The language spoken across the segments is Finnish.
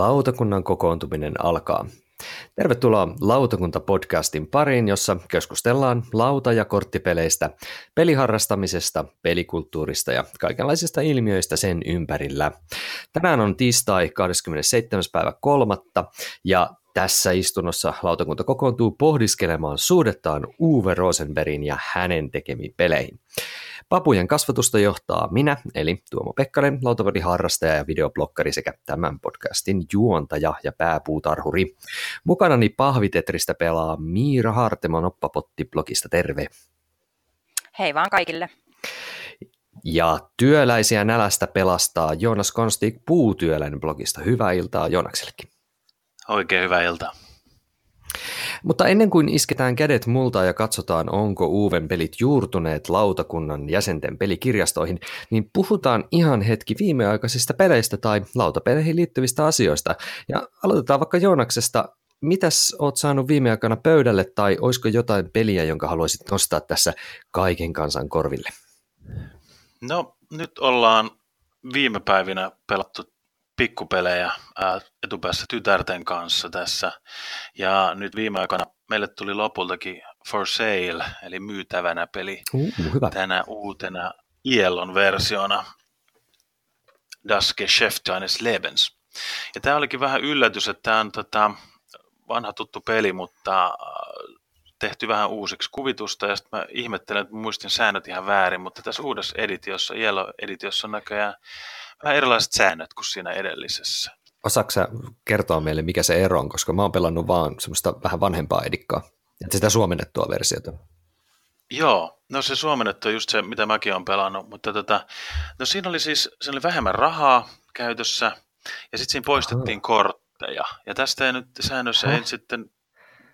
Lautakunnan kokoontuminen alkaa. Tervetuloa Lautakunta-podcastin pariin, jossa keskustellaan lauta- ja korttipeleistä, peliharrastamisesta, pelikulttuurista ja kaikenlaisista ilmiöistä sen ympärillä. Tänään on tiistai 27. päivä kolmatta ja tässä istunnossa lautakunta kokoontuu pohdiskelemaan suhdettaan Uwe Rosenbergin ja hänen tekemiin peleihin. Papujen kasvatusta johtaa minä, eli Tuomo Pekkanen, lautapeliharrastaja ja videoblokkari sekä tämän podcastin juontaja ja pääpuutarhuri. Mukanani pahvitetristä pelaa Miira Hartemo Noppapotti-blogista, terve. Hei vaan kaikille. Ja työläisiä nälästä pelastaa Joonas Konstik Puutyöläinen blogista. Hyvää iltaa Joonaksellekin. Oikein hyvää iltaa. Mutta ennen kuin isketään kädet multa ja katsotaan, onko Uven pelit juurtuneet lautakunnan jäsenten pelikirjastoihin, niin puhutaan ihan hetki viimeaikaisista peleistä tai lautapeleihin liittyvistä asioista. Ja aloitetaan vaikka Joonaksesta. Mitäs oot saanut viime aikana pöydälle tai olisiko jotain peliä, jonka haluaisit nostaa tässä kaiken kansan korville? No nyt ollaan viime päivinä pelattu pikkupelejä ää, etupäässä tytärten kanssa tässä. Ja nyt viime aikoina meille tuli lopultakin For Sale, eli myytävänä peli uh, hyvä. tänä uutena Iellon versiona Das Geschäft eines Lebens. Ja tämä olikin vähän yllätys, että tämä on tota, vanha tuttu peli, mutta tehty vähän uusiksi kuvitusta, ja sitten mä ihmettelen, että muistin säännöt ihan väärin, mutta tässä uudessa editiossa, Yellow-editiossa on näköjään vähän erilaiset säännöt kuin siinä edellisessä. Osaatko sä kertoa meille, mikä se ero on, koska mä oon pelannut vaan semmoista vähän vanhempaa edikkaa, että sitä suomennettua versiota. Joo, no se suomennettu on just se, mitä mäkin olen pelannut, mutta tota, no siinä oli siis siinä oli vähemmän rahaa käytössä, ja sitten siinä poistettiin Aha. kortteja, ja tästä ei nyt säännössä Aha. ei sitten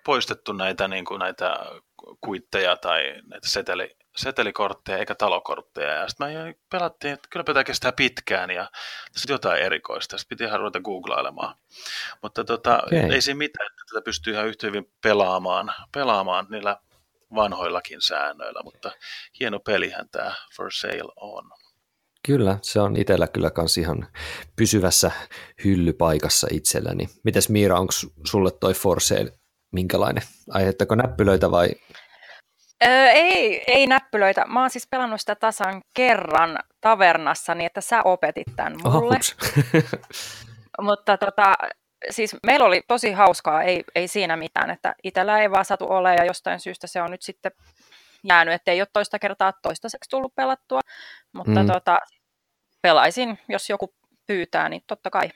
poistettu näitä, niin kuin näitä kuitteja tai näitä seteli, setelikortteja eikä talokortteja. Ja sitten mä pelattiin, että kyllä pitää kestää pitkään ja sitten jotain erikoista. Sitten piti ihan ruveta googlailemaan. Mutta tota, okay. ei siinä mitään, että tätä pystyy ihan yhtä hyvin pelaamaan, pelaamaan niillä vanhoillakin säännöillä, mutta hieno pelihän tämä For Sale on. Kyllä, se on itsellä kyllä kans ihan pysyvässä hyllypaikassa itselläni. Mites Miira, onko sulle toi For Sale minkälainen? Aiheuttako näppylöitä vai Öö, ei, ei näppylöitä. Mä oon siis pelannut sitä tasan kerran tavernassa, niin että sä opetit tämän mulle. Mutta tota, siis meillä oli tosi hauskaa, ei, ei siinä mitään, että itsellä ei vaan satu ole ja jostain syystä se on nyt sitten jäänyt, että ei ole toista kertaa toistaiseksi tullut pelattua, mutta mm. tota, pelaisin, jos joku pyytää, niin totta kai.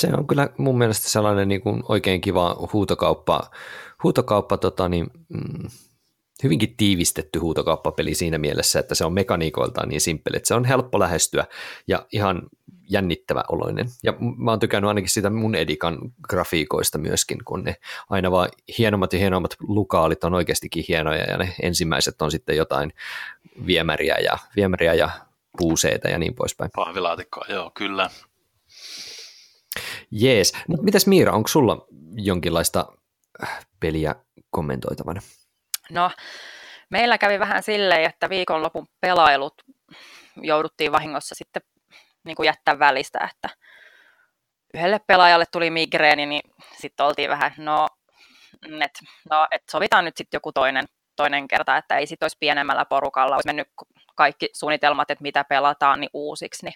Se on kyllä mun mielestä sellainen niin kuin oikein kiva huutokauppa, huutokauppa tota, niin, mm, hyvinkin tiivistetty huutokauppapeli siinä mielessä, että se on mekaniikoiltaan niin simppeli, että se on helppo lähestyä ja ihan jännittävä oloinen. Ja mä oon tykännyt ainakin siitä mun edikan grafiikoista myöskin, kun ne aina vaan hienommat ja hienommat lukaalit on oikeastikin hienoja ja ne ensimmäiset on sitten jotain viemäriä ja, viemäriä ja puuseita ja niin poispäin. Pahvilaatikkoa, joo, kyllä. Jees. No, mitäs Miira, onko sulla jonkinlaista peliä kommentoitavana? No, meillä kävi vähän silleen, että viikonlopun pelailut jouduttiin vahingossa sitten niin kuin jättää välistä, että yhdelle pelaajalle tuli migreeni, niin sitten oltiin vähän, no, et, no, et sovitaan nyt sitten joku toinen, toinen kerta, että ei sitten olisi pienemmällä porukalla, olisi mennyt kaikki suunnitelmat, että mitä pelataan, niin uusiksi, niin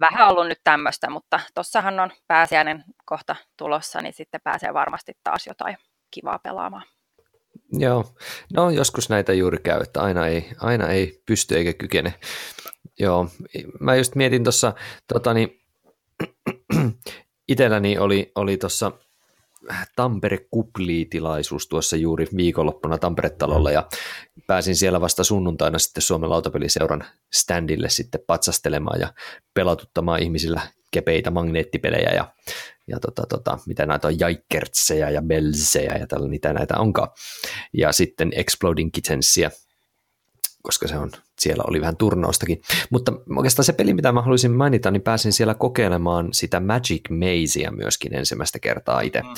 vähän ollut nyt tämmöistä, mutta tossahan on pääsiäinen kohta tulossa, niin sitten pääsee varmasti taas jotain kivaa pelaamaan. Joo, no joskus näitä juuri käy, että aina ei, aina ei pysty eikä kykene. Joo, mä just mietin tuossa, tota niin, itselläni oli, oli tuossa Tampere Kuplii-tilaisuus tuossa juuri viikonloppuna Tampere-talolla ja pääsin siellä vasta sunnuntaina sitten Suomen lautapeliseuran standille sitten patsastelemaan ja pelatuttamaan ihmisillä kepeitä magneettipelejä ja, ja tota, tota, mitä näitä on, Jaikertsejä ja Belzejä ja tällä, mitä näitä onkaan. Ja sitten Exploding Kittensia, koska se on, siellä oli vähän turnaustakin. Mutta oikeastaan se peli, mitä mä haluaisin mainita, niin pääsin siellä kokeilemaan sitä Magic Mazea myöskin ensimmäistä kertaa itse. Mm.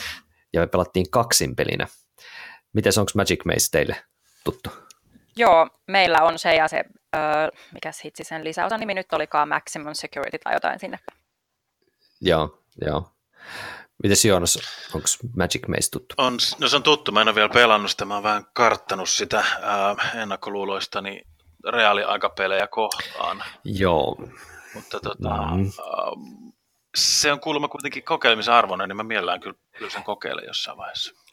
Ja me pelattiin kaksin pelinä. Miten onko Magic Maze teille tuttu? Joo, meillä on se ja se, öö, mikä hitsi sen lisäosan nimi nyt olikaan, Maximum Security tai jotain sinne Joo, joo. Mites Joonas, onko Magic Maze tuttu? On, no se on tuttu, mä en ole vielä pelannut sitä, mä oon vähän karttanut sitä äh, ennakkoluuloistani reaaliaikapelejä kohtaan. Joo. Mutta tota, mm. äh, se on kuulemma kuitenkin kokeilemisen arvoinen, niin mä mielellään kyllä, kyllä sen kokeilen jossain vaiheessa.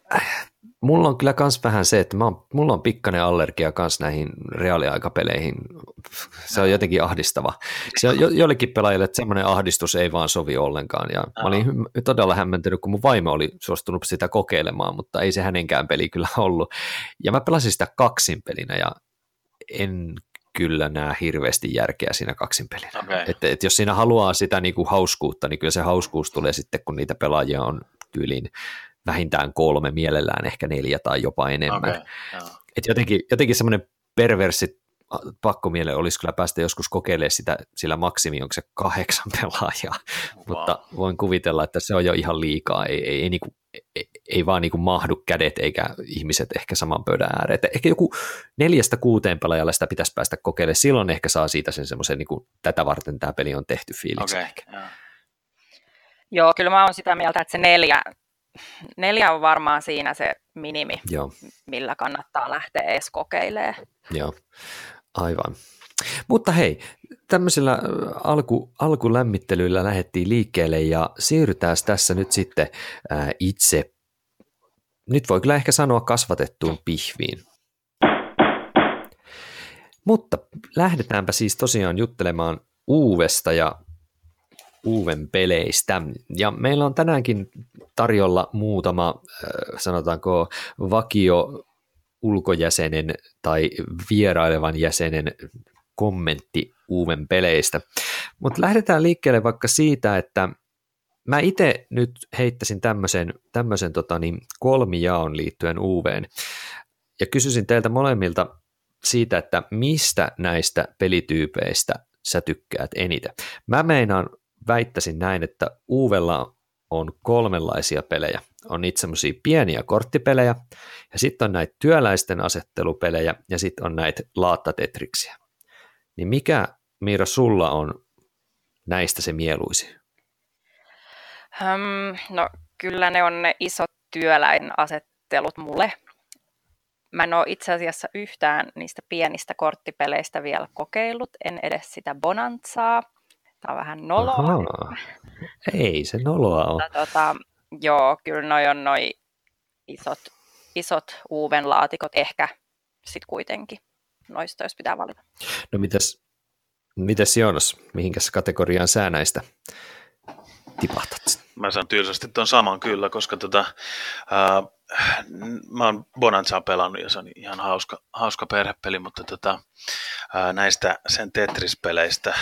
Mulla on kyllä kans vähän se, että mä oon, mulla on pikkainen allergia kans näihin reaaliaikapeleihin. Se on jotenkin ahdistava. Se on jo, joillekin pelaajille, että semmoinen ahdistus ei vaan sovi ollenkaan. Ja mä olin todella hämmentynyt, kun mun vaimo oli suostunut sitä kokeilemaan, mutta ei se hänenkään peli kyllä ollut. Ja mä pelasin sitä kaksin pelinä ja en kyllä näe hirveästi järkeä siinä kaksinpelinä. Okay. Että, että jos siinä haluaa sitä niin kuin hauskuutta, niin kyllä se hauskuus tulee sitten, kun niitä pelaajia on tyyliin vähintään kolme, mielellään ehkä neljä tai jopa enemmän. Okay, Et jotenkin, jotenkin semmoinen perversi pakkomiele olisi kyllä päästä joskus kokeilemaan sitä, sillä maksimi onko se kahdeksan pelaajaa, wow. mutta voin kuvitella, että se on jo ihan liikaa, ei, ei, ei, niinku, ei, ei vaan niinku mahdu kädet eikä ihmiset ehkä saman pöydän ääreen. Että ehkä joku neljästä kuuteen pelaajalle sitä pitäisi päästä kokeilemaan, silloin ehkä saa siitä sen semmoisen, niinku, tätä varten tämä peli on tehty fiiliksi. Okay, Joo, kyllä mä oon sitä mieltä, että se neljä, neljä on varmaan siinä se minimi, Joo. millä kannattaa lähteä edes kokeilemaan. Joo, aivan. Mutta hei, tämmöisellä alku, alkulämmittelyllä lähdettiin liikkeelle ja siirrytään tässä nyt sitten ää, itse, nyt voi kyllä ehkä sanoa kasvatettuun pihviin. Mutta lähdetäänpä siis tosiaan juttelemaan Uuvesta ja Uven peleistä. Ja meillä on tänäänkin tarjolla muutama, sanotaanko, vakio ulkojäsenen tai vierailevan jäsenen kommentti Uven peleistä. Mutta lähdetään liikkeelle vaikka siitä, että mä itse nyt heittäisin tämmöisen, tämmöisen tota niin, kolmijaon liittyen Uveen. Ja kysyisin teiltä molemmilta siitä, että mistä näistä pelityypeistä sä tykkäät eniten. Mä meinaan väittäisin näin, että Uuvella on kolmenlaisia pelejä. On niitä semmoisia pieniä korttipelejä, ja sitten on näitä työläisten asettelupelejä, ja sitten on näitä laattatetriksiä. Niin mikä, Miira, sulla on näistä se mieluisi? Um, no kyllä ne on ne isot työläinasettelut mulle. Mä en ole itse asiassa yhtään niistä pienistä korttipeleistä vielä kokeillut, en edes sitä Bonanzaa. Tämä on vähän noloa. Ahaa. Ei se noloa ole. Tota, joo, kyllä noi on noi isot, isot uven laatikot ehkä sitten kuitenkin noista, jos pitää valita. No mitäs, mitäs Joonas, mihinkäs kategoriaan sä näistä tipahtat? Mä sanon tylsästi tuon saman kyllä, koska tota, ää, mä oon Bonanza pelannut ja se on ihan hauska, hauska perhepeli, mutta tota, ää, näistä sen Tetris-peleistä,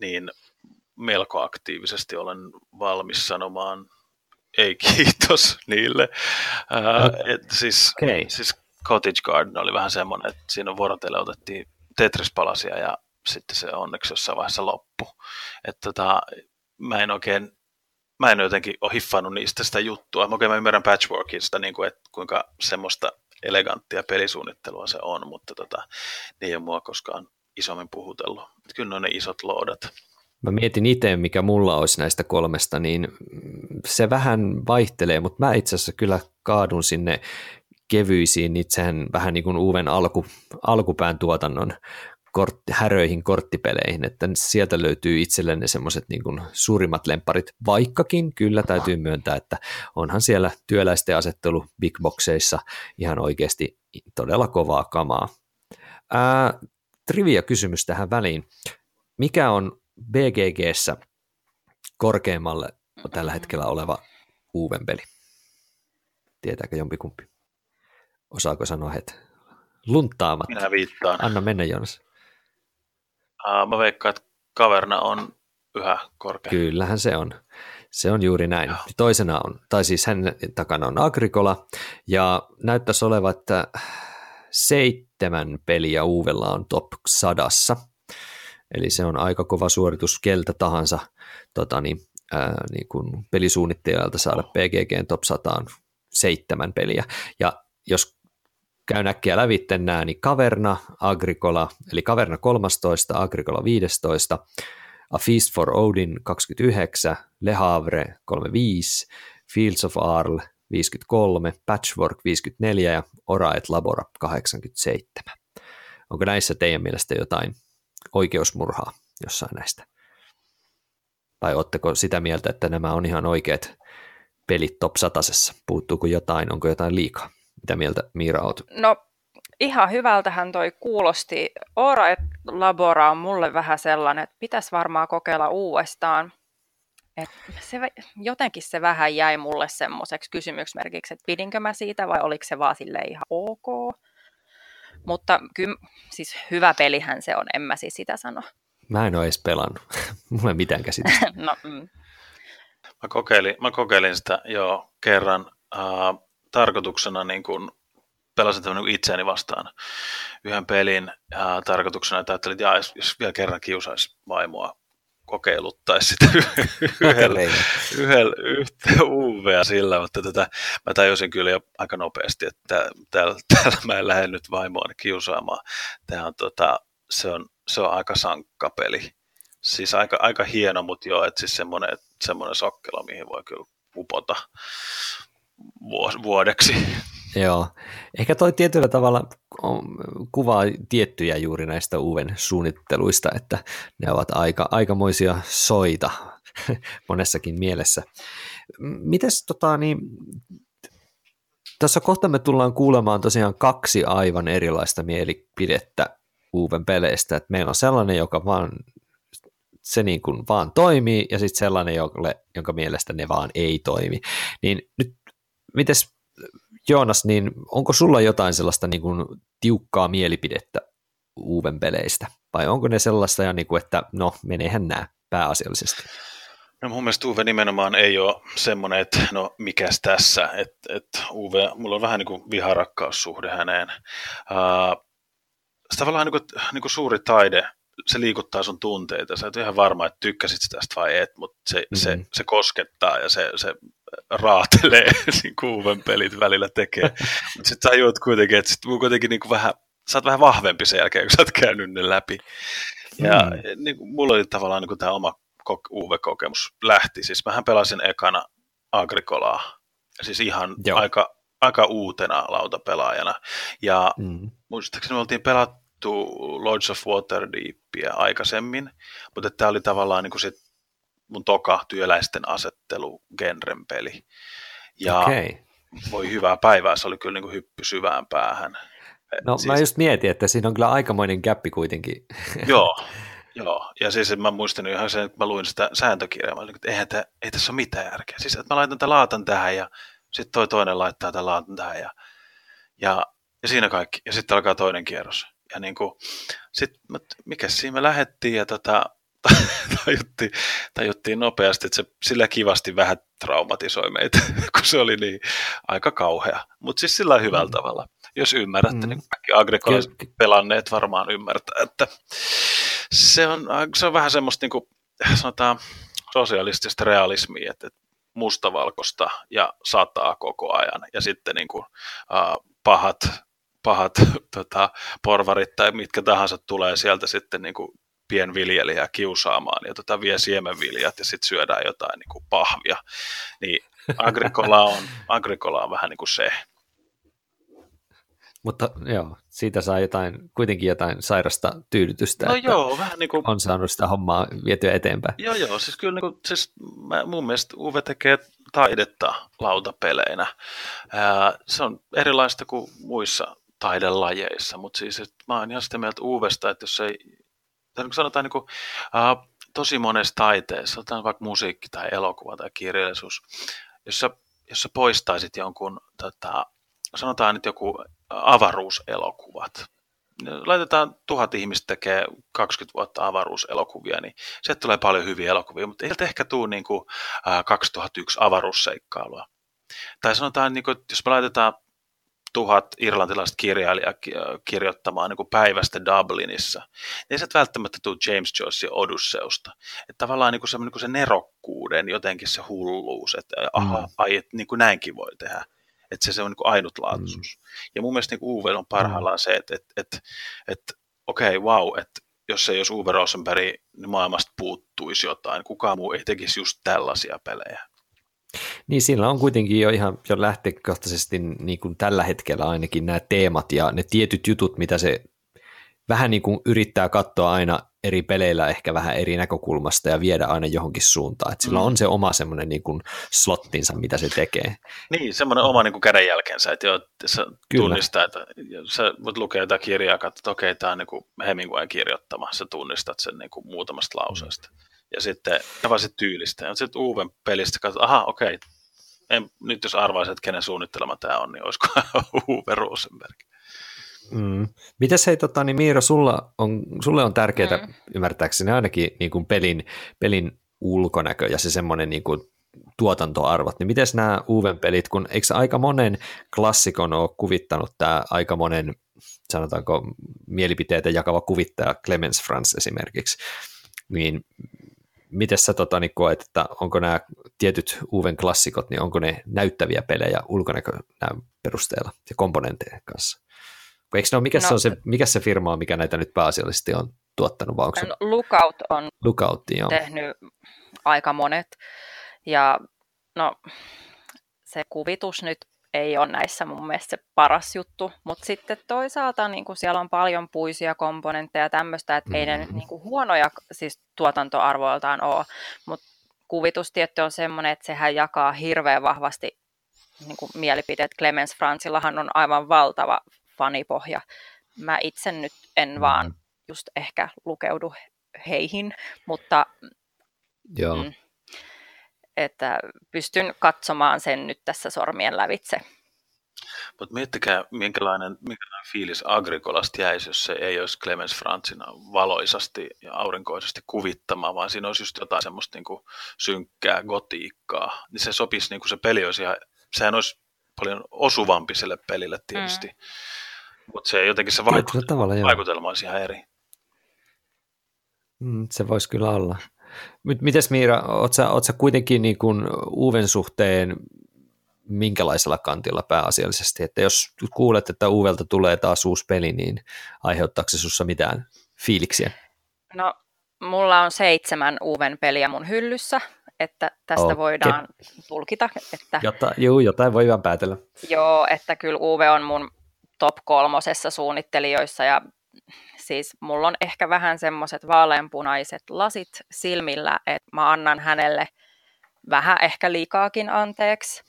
niin melko aktiivisesti olen valmis sanomaan ei kiitos niille. Uh, et siis, okay. siis Cottage Garden oli vähän semmoinen, että siinä vuorotelle otettiin Tetris-palasia ja sitten se onneksi jossain vaiheessa loppu. Että tota, mä en oikein, mä en jotenkin ole hiffannut niistä sitä juttua. Mä oikein mä ymmärrän Patchworkista, niin kuin, että kuinka semmoista eleganttia pelisuunnittelua se on, mutta tota, ne ei ole mua koskaan isommin puhutellut. Kyllä ne on ne isot loodat. Mä mietin itse, mikä mulla olisi näistä kolmesta, niin se vähän vaihtelee, mutta mä itse asiassa kyllä kaadun sinne kevyisiin itsehän vähän niin kuin uuden alku, alkupään tuotannon kortti, häröihin korttipeleihin, että sieltä löytyy itsellenne semmoiset niin kuin suurimmat lemparit, vaikkakin kyllä täytyy myöntää, että onhan siellä työläisten asettelu big boxeissa ihan oikeasti todella kovaa kamaa. Ää, trivia kysymys tähän väliin. Mikä on BGGssä korkeammalle on tällä hetkellä oleva uuden peli. Tietääkö jompikumpi? Osaako sanoa heti? Lunttaamat. Minä viittaan. Anna mennä, Jonas. Uh, mä veikkaan, että kaverna on yhä korkea. Kyllähän se on. Se on juuri näin. Joo. Toisena on, tai siis hän takana on Agricola, ja näyttäisi olevan, että seitsemän peliä Uuvella on top sadassa. Eli se on aika kova suoritus keltä tahansa tota niin, ää, niin kuin pelisuunnittelijalta saada PGGn top 100 seitsemän peliä. Ja jos käy näkkiä lävitten nämä, niin Kaverna, Agricola, eli Kaverna 13, Agricola 15, A Feast for Odin 29, Le Havre 35, Fields of Arles 53, Patchwork 54 ja Ora et Labora 87. Onko näissä teidän mielestä jotain oikeusmurhaa jossain näistä? Tai oletteko sitä mieltä, että nämä on ihan oikeat pelit top satasessa? Puuttuuko jotain, onko jotain liikaa? Mitä mieltä Miira oot? No ihan hyvältähän toi kuulosti. Ora et Labora on mulle vähän sellainen, että pitäisi varmaan kokeilla uudestaan. Et se, jotenkin se vähän jäi mulle semmoiseksi kysymysmerkiksi, että pidinkö mä siitä vai oliko se vaan sille ihan ok. Mutta kyllä, siis hyvä pelihän se on, en mä siis sitä sano. Mä en ole edes pelannut. Mulla ei mitään käsitystä. no, mm. mä, kokeilin, mä kokeilin sitä jo kerran äh, tarkoituksena niin kun pelasin niin itseäni vastaan yhden pelin ja tarkoituksena, että ajattelin, että jaa, jos, jos vielä kerran kiusaisi vaimoa kokeiluttaisi sitä yhdellä, yhdellä yhtä UVa sillä, mutta tätä, mä tajusin kyllä jo aika nopeasti, että täällä, täällä mä en lähde nyt vaimoani kiusaamaan. Tämä on, tota, se, on, se on aika sankka peli. Siis aika, aika hieno, mutta joo, että siis semmoinen, semmoinen sokkelo, mihin voi kyllä upota vuodeksi. Joo, ehkä toi tietyllä tavalla kuvaa tiettyjä juuri näistä uuden suunnitteluista, että ne ovat aika, aikamoisia soita monessakin mielessä. Mites tota niin, tässä kohta me tullaan kuulemaan tosiaan kaksi aivan erilaista mielipidettä uuden peleistä, että meillä on sellainen, joka vaan se niin kuin vaan toimii, ja sitten sellainen, jonka mielestä ne vaan ei toimi. Niin nyt, mites Joonas, niin onko sulla jotain sellaista niin kuin tiukkaa mielipidettä uuden peleistä? Vai onko ne sellaista, ja niin kuin, että no, meneehän nämä pääasiallisesti? No mun mielestä Uwe nimenomaan ei ole semmoinen, että no mikäs tässä, että, että Uwe, mulla on vähän niin kuin viharakkaussuhde häneen. Uh, se tavallaan niin kuin, niin kuin suuri taide, se liikuttaa sun tunteita. Sä et ihan varma, että tykkäsit tästä vai et, mutta se, mm-hmm. se, se koskettaa ja se, se raatelee, niin kuin pelit välillä tekee. Mutta sitten tajuat kuitenkin, että sit kuitenkin niin kuin vähän, sä oot vähän vahvempi sen jälkeen, kun sä oot käynyt ne läpi. Ja mm. niin kuin, mulla oli tavallaan niin kuin tämä oma UV-kokemus lähti. Siis mähän pelasin ekana Agricolaa, siis ihan Joo. aika, aika uutena lautapelaajana. Ja mm. muistaakseni me oltiin pelattu Lords of Waterdeepia aikaisemmin, mutta tämä oli tavallaan niin kuin sit mun toka työläisten asettelu genren peli. Ja okay. voi hyvää päivää, se oli kyllä niin kuin hyppy syvään päähän. No siis, mä just mietin, että siinä on kyllä aikamoinen käppi kuitenkin. Joo, joo. ja siis mä muistin ihan sen, että mä luin sitä sääntökirjaa, mä olin, että eihän te, ei tässä ole mitään järkeä. Siis että mä laitan tämän laatan tähän ja sitten toi toinen laittaa tämän laatan tähän ja, ja, ja siinä kaikki. Ja sitten alkaa toinen kierros. Ja niin kuin, sit, mikä siinä me lähettiin ja tota, tajuttiin, tajuttiin nopeasti, että se sillä kivasti vähän traumatisoi meitä, kun se oli niin aika kauhea. Mutta siis sillä hyvällä mm. tavalla, jos ymmärrätte, mm. niin kaikki pelanneet varmaan ymmärtää, että se on, se on vähän semmoista niin kuin, sanotaan, sosialistista realismia, että mustavalkoista ja sataa koko ajan. Ja sitten niin kuin, uh, pahat, pahat tota, porvarit tai mitkä tahansa tulee sieltä sitten niin kuin pienviljelijää kiusaamaan ja tota vie siemenviljat ja sitten syödään jotain niin kuin pahvia. Niin Agricola on, Agricola on vähän niin kuin se. Mutta joo, siitä saa jotain, kuitenkin jotain sairasta tyydytystä. No joo, vähän niin kuin... On saanut sitä hommaa vietyä eteenpäin. Joo, joo, siis kyllä niin kuin, siis mä, mun mielestä Uwe tekee taidetta lautapeleinä. Ää, se on erilaista kuin muissa taidelajeissa, mutta siis että mä oon ihan sitä mieltä Uuvesta, että jos ei niin sanotaan niin kuin, uh, tosi monessa taiteessa, otetaan vaikka musiikki tai elokuva tai kirjallisuus, jos sä, jos sä poistaisit jonkun, tota, sanotaan nyt joku avaruuselokuvat, laitetaan tuhat ihmistä tekee 20 vuotta avaruuselokuvia, niin sieltä tulee paljon hyviä elokuvia, mutta ei ehkä tule niin kuin, uh, 2001 avaruusseikkailua. Tai sanotaan, niin kuin, jos me laitetaan tuhat irlantilaista kirjailijaa kirjoittamaan niin kuin päivästä Dublinissa. Ei se välttämättä tule James Joycein Odysseusta. Että tavallaan niin kuin se, niin kuin se nerokkuuden, jotenkin se hulluus, että aha, mm. ai, että niin kuin näinkin voi tehdä. Että se, se on niin kuin ainutlaatuisuus. Mm. Ja mun mielestä niin Uwe on parhaillaan mm. se, että, että, että, että okei, okay, wow, että jos ei jos Uwe Rosenberg, niin maailmasta puuttuisi jotain. Kukaan muu ei tekisi just tällaisia pelejä. Niin sillä on kuitenkin jo ihan jo lähtökohtaisesti niin kuin tällä hetkellä ainakin nämä teemat ja ne tietyt jutut, mitä se vähän niin kuin yrittää katsoa aina eri peleillä ehkä vähän eri näkökulmasta ja viedä aina johonkin suuntaan. Et sillä mm. on se oma semmoinen niin kuin slottinsa, mitä se tekee. Niin, semmoinen oma niin kuin kädenjälkensä, että jo, sä Kyllä. tunnistaa, että sä voit lukea jotain kirjaa, katsoa, että okei, tämä on niin kuin Hemingwayn kirjoittama, sä tunnistat sen niin kuin muutamasta lauseesta. Mm. Ja sitten vaan se tyylistä. Ja sitten Uven pelistä katsot, aha, okei, en, nyt jos arvaisit, että kenen suunnittelema tämä on, niin olisiko Uwe Rosenberg. Mm. Mitäs hei, tota, niin Miira, sulla on, sulle on tärkeää mm. ymmärtääkseni ainakin niin kuin pelin, pelin ulkonäkö ja se semmoinen niin kuin tuotantoarvot, niin miten nämä Uven pelit, kun eikö aika monen klassikon ole kuvittanut tämä aika monen, sanotaanko mielipiteitä jakava kuvittaja Clemens Franz esimerkiksi, niin miten sä tota, niin koet, että onko nämä tietyt Uven klassikot, niin onko ne näyttäviä pelejä ulkonäkön perusteella ja komponentejen kanssa? Eikö ne ole, mikä, no, se on se, mikä se firma on, mikä näitä nyt pääasiallisesti on tuottanut? Vai onko se... Lookout on Lookout, joo. tehnyt aika monet. Ja no, se kuvitus nyt ei ole näissä mun mielestä se paras juttu, mutta sitten toisaalta niin kuin siellä on paljon puisia komponentteja ja tämmöistä, että mm. ei ne mm. niin kuin huonoja siis tuotantoarvoiltaan ole, mutta kuvitus tietty on semmoinen, että sehän jakaa hirveän vahvasti niin kuin mielipiteet. Clemens Franzillahan on aivan valtava fanipohja. Mä itse nyt en mm. vaan just ehkä lukeudu heihin, mutta Joo. Mm, että pystyn katsomaan sen nyt tässä sormien lävitse. Mutta miettikää, minkälainen, minkälainen fiilis Agrikolasta jäisi, jos se ei olisi Clemens Franzina valoisasti ja aurinkoisesti kuvittama, vaan siinä olisi just jotain semmoista niin synkkää gotiikkaa. Niin se sopisi, niin kuin se peli olisi ihan, sehän olisi paljon osuvampi sille pelille tietysti. Mm. Mutta se jotenkin se vaikutelma, tavalla, vaikutelma olisi ihan eri. Mm, se voisi kyllä olla. Mites Miira, oot sä, oot sä kuitenkin niin kuin Uven suhteen minkälaisella kantilla pääasiallisesti, että jos kuulet, että Uvelta tulee taas uusi peli, niin aiheuttaako se sussa mitään fiiliksiä? No, mulla on seitsemän Uven peliä mun hyllyssä, että tästä okay. voidaan tulkita. Että, Jota, juu, jotain voi vaan päätellä. Joo, että kyllä Uve on mun top kolmosessa suunnittelijoissa ja siis mulla on ehkä vähän semmoiset vaaleanpunaiset lasit silmillä, että mä annan hänelle vähän ehkä liikaakin anteeksi,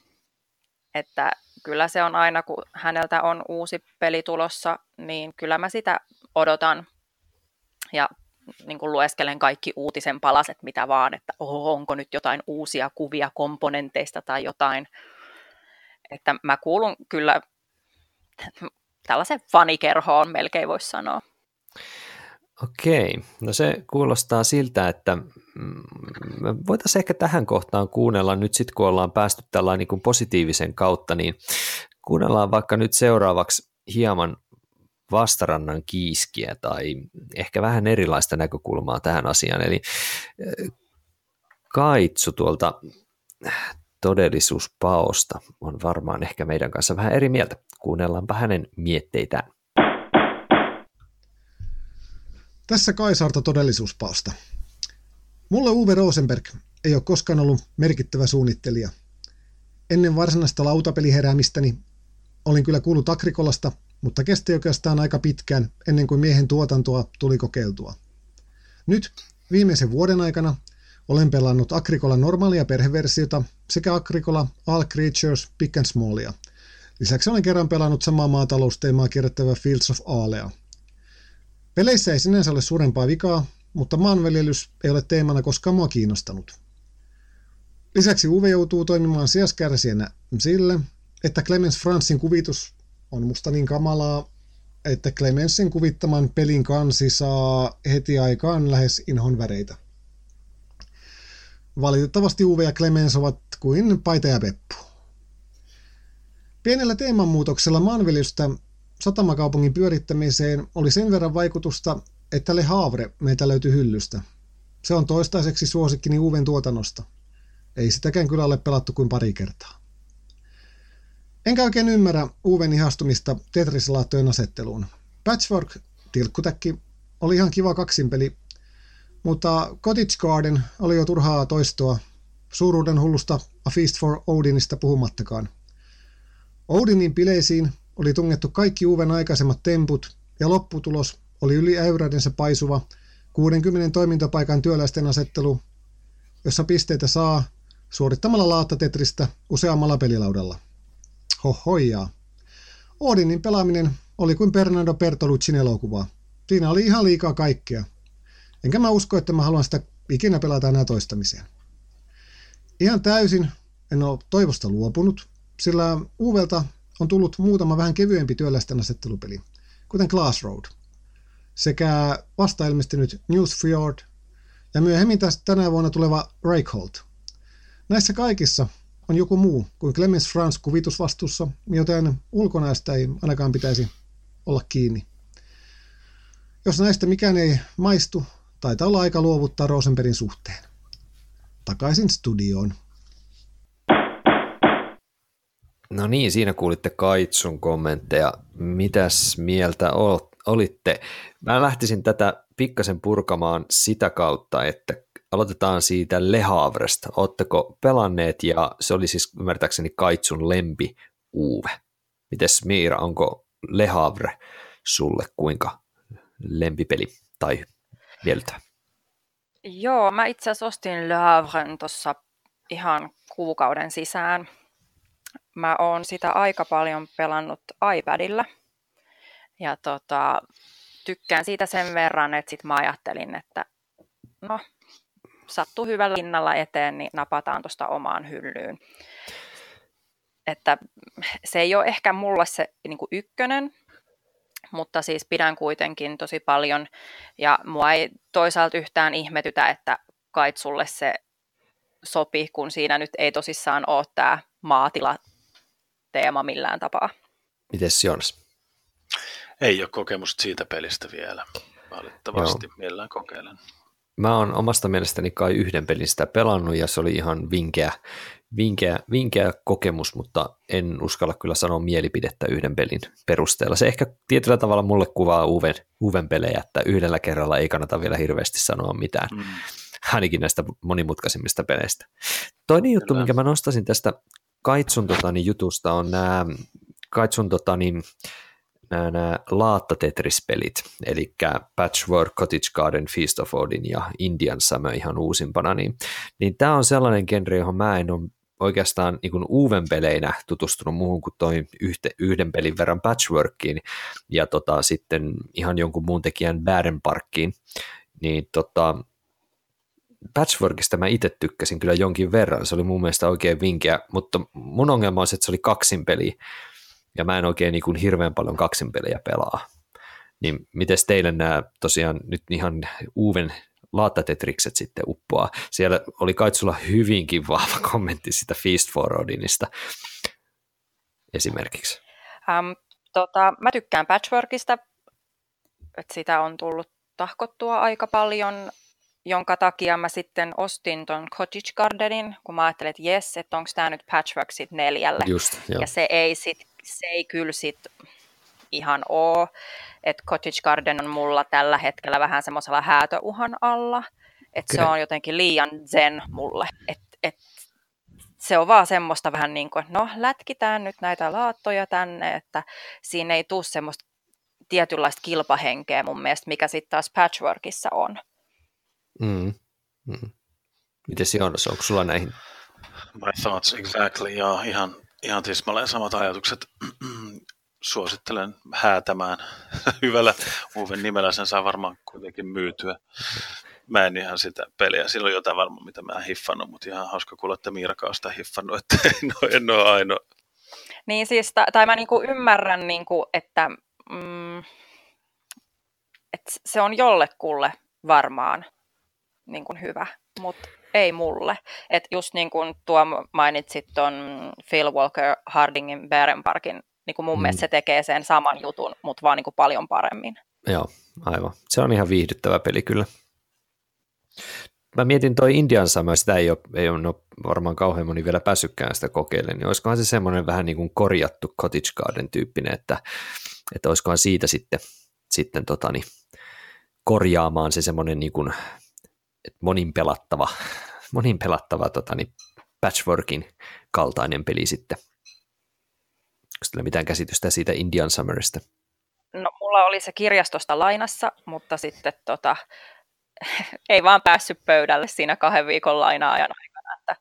että kyllä se on aina, kun häneltä on uusi peli tulossa, niin kyllä mä sitä odotan ja niin kuin lueskelen kaikki uutisen palaset, mitä vaan, että oho, onko nyt jotain uusia kuvia komponenteista tai jotain. Että mä kuulun kyllä tällaisen fanikerhoon, melkein voisi sanoa. Okei, no se kuulostaa siltä, että mm, voitaisiin ehkä tähän kohtaan kuunnella nyt sitten, kun ollaan päästy tällainen niin positiivisen kautta, niin kuunnellaan vaikka nyt seuraavaksi hieman vastarannan kiiskiä tai ehkä vähän erilaista näkökulmaa tähän asiaan. Eli eh, Kaitsu tuolta todellisuuspaosta on varmaan ehkä meidän kanssa vähän eri mieltä. Kuunnellaanpa hänen mietteitään. Tässä Kaisarta todellisuuspaosta. Mulle Uwe Rosenberg ei ole koskaan ollut merkittävä suunnittelija. Ennen varsinaista lautapeliheräämistäni olin kyllä kuullut Agrikolasta, mutta kesti oikeastaan aika pitkään ennen kuin miehen tuotantoa tuli kokeiltua. Nyt viimeisen vuoden aikana olen pelannut Agricola normaalia perheversiota sekä Agricola All Creatures Big and Smallia. Lisäksi olen kerran pelannut samaa maatalousteemaa kirjoittavaa Fields of Aalea. Peleissä ei sinänsä ole suurempaa vikaa, mutta maanviljelys ei ole teemana koskaan mua kiinnostanut. Lisäksi Uwe joutuu toimimaan sijaskärsijänä sille, että Clemens Fransin kuvitus on musta niin kamalaa, että Clemensin kuvittaman pelin kansi saa heti aikaan lähes inhon väreitä. Valitettavasti Uwe ja Clemens ovat kuin paita ja peppu. Pienellä teemanmuutoksella maanviljelystä satamakaupungin pyörittämiseen oli sen verran vaikutusta, että Le Havre meiltä löytyi hyllystä. Se on toistaiseksi suosikkini Uven tuotannosta. Ei sitäkään kyllä ole pelattu kuin pari kertaa. Enkä oikein ymmärrä Uven ihastumista Tetrislaattojen asetteluun. Patchwork, tilkkutäkki, oli ihan kiva kaksinpeli, mutta Cottage Garden oli jo turhaa toistoa, suuruuden hullusta A Feast for Odinista puhumattakaan. Odinin bileisiin oli tungettu kaikki uuden aikaisemmat temput, ja lopputulos oli yli äyräidensä paisuva 60 toimintapaikan työläisten asettelu, jossa pisteitä saa suorittamalla laattatetristä useammalla pelilaudalla. Hohojaa. Odinin pelaaminen oli kuin Bernardo Bertoluccin elokuva. Siinä oli ihan liikaa kaikkea. Enkä mä usko, että mä haluan sitä ikinä pelata enää toistamiseen. Ihan täysin en ole toivosta luopunut, sillä Uuvelta on tullut muutama vähän kevyempi työläisten asettelupeli, kuten Glassroad, sekä vasta ilmestynyt Newsfjord ja myöhemmin tästä tänä vuonna tuleva Reikholt. Näissä kaikissa on joku muu kuin Clemens Franz kuvitusvastuussa, joten ulkonäöstä ei ainakaan pitäisi olla kiinni. Jos näistä mikään ei maistu, taitaa olla aika luovuttaa Rosenbergin suhteen. Takaisin studioon. No niin, siinä kuulitte Kaitsun kommentteja. Mitäs mieltä olitte? Mä lähtisin tätä pikkasen purkamaan sitä kautta, että aloitetaan siitä Le Havresta. Oletteko pelanneet ja se oli siis ymmärtääkseni Kaitsun lempi Uwe. Mites Miira, onko Le Havre sulle kuinka lempipeli tai mieltä? Joo, mä itse asiassa ostin Le Havren tuossa ihan kuukauden sisään. Mä oon sitä aika paljon pelannut iPadilla. Ja tota, tykkään siitä sen verran, että sit mä ajattelin, että no, sattuu hyvällä hinnalla eteen, niin napataan tuosta omaan hyllyyn. Että se ei ole ehkä mulle se niin kuin ykkönen, mutta siis pidän kuitenkin tosi paljon. Ja mua ei toisaalta yhtään ihmetytä, että kait sulle se sopi, kun siinä nyt ei tosissaan ole tämä maatila-teema millään tapaa. Mites Jonas? Ei ole kokemusta siitä pelistä vielä. Valitettavasti Joo. mielellään kokeilen. Mä oon omasta mielestäni kai yhden pelin sitä pelannut ja se oli ihan vinkeä, vinkeä, vinkeä kokemus, mutta en uskalla kyllä sanoa mielipidettä yhden pelin perusteella. Se ehkä tietyllä tavalla mulle kuvaa uven, uven pelejä, että yhdellä kerralla ei kannata vielä hirveästi sanoa mitään. Mm. Ainakin näistä monimutkaisimmista peleistä. Toinen juttu, kyllä. minkä mä nostasin tästä Kaitsun tota, niin jutusta on nämä Kaitsun tota, niin, nämä, nämä laattatetrispelit, eli Patchwork, Cottage Garden, Feast of Odin ja Indian Summer ihan uusimpana, niin, niin tämä on sellainen genre, johon mä en ole oikeastaan niin uuden peleinä tutustunut muuhun kuin toi yhte, yhden pelin verran Patchworkiin ja tota, sitten ihan jonkun muun tekijän Baden Parkkiin, niin tota, Patchworkista mä itse tykkäsin kyllä jonkin verran, se oli mun mielestä oikein vinkeä, mutta mun ongelma on se, että se oli kaksin peli, ja mä en oikein niin kuin hirveän paljon kaksinpelejä pelaa. Niin miten teille nämä tosiaan nyt ihan uuden laattatetrikset sitten uppoaa? Siellä oli Kaitsulla hyvinkin vahva kommentti sitä Feast for Odinista esimerkiksi. Um, tota, mä tykkään Patchworkista, että sitä on tullut tahkottua aika paljon, jonka takia mä sitten ostin ton Cottage Gardenin, kun mä ajattelin, että jes, että onko tämä nyt Patchwork sitten neljälle. Just, ja se ei sitten se ei kyllä sit ihan oo. Että Cottage Garden on mulla tällä hetkellä vähän semmoisella häätöuhan alla. Että se on jotenkin liian zen mulle. Et, et, se on vaan semmoista vähän niin kuin, no lätkitään nyt näitä laattoja tänne, että siinä ei tule semmoista tietynlaista kilpahenkeä mun mielestä, mikä sitten taas patchworkissa on. Mm. Mm. Miten Jonas, onko sulla näihin? My thoughts exactly, ja ihan Ihan tismalleen samat ajatukset. Suosittelen häätämään hyvällä Uven nimellä, sen saa varmaan kuitenkin myytyä. Mä en ihan sitä peliä, silloin jotain varmaan, mitä mä en hiffannut, mutta ihan hauska kuulla, että Miirka on sitä hiffannut, että en ole, en ole ainoa. Niin siis, tai mä niinku ymmärrän, niinku, että, mm, että se on jollekulle varmaan niin kuin hyvä, mutta ei mulle. Et just niin kuin tuo mainitsit tuon Phil Walker Hardingin Baren Parkin, niin kuin mun mm. mielestä se tekee sen saman jutun, mutta vaan niin kuin paljon paremmin. Joo, aivan. Se on ihan viihdyttävä peli kyllä. Mä mietin toi Indian Summer, sitä ei ole, ei ole no, varmaan kauhean moni vielä päässytkään sitä kokeilemaan, niin olisikohan se semmoinen vähän niin kuin korjattu Cottage Garden tyyppinen, että, että olisikohan siitä sitten, sitten tota niin, korjaamaan se semmoinen niin kuin, monin pelattava, monin pelattava tota, niin patchworkin kaltainen peli sitten. Onko teillä mitään käsitystä siitä Indian Summerista? No, mulla oli se kirjastosta lainassa, mutta sitten tota, ei vaan päässyt pöydälle siinä kahden viikon laina-ajan aikana. Että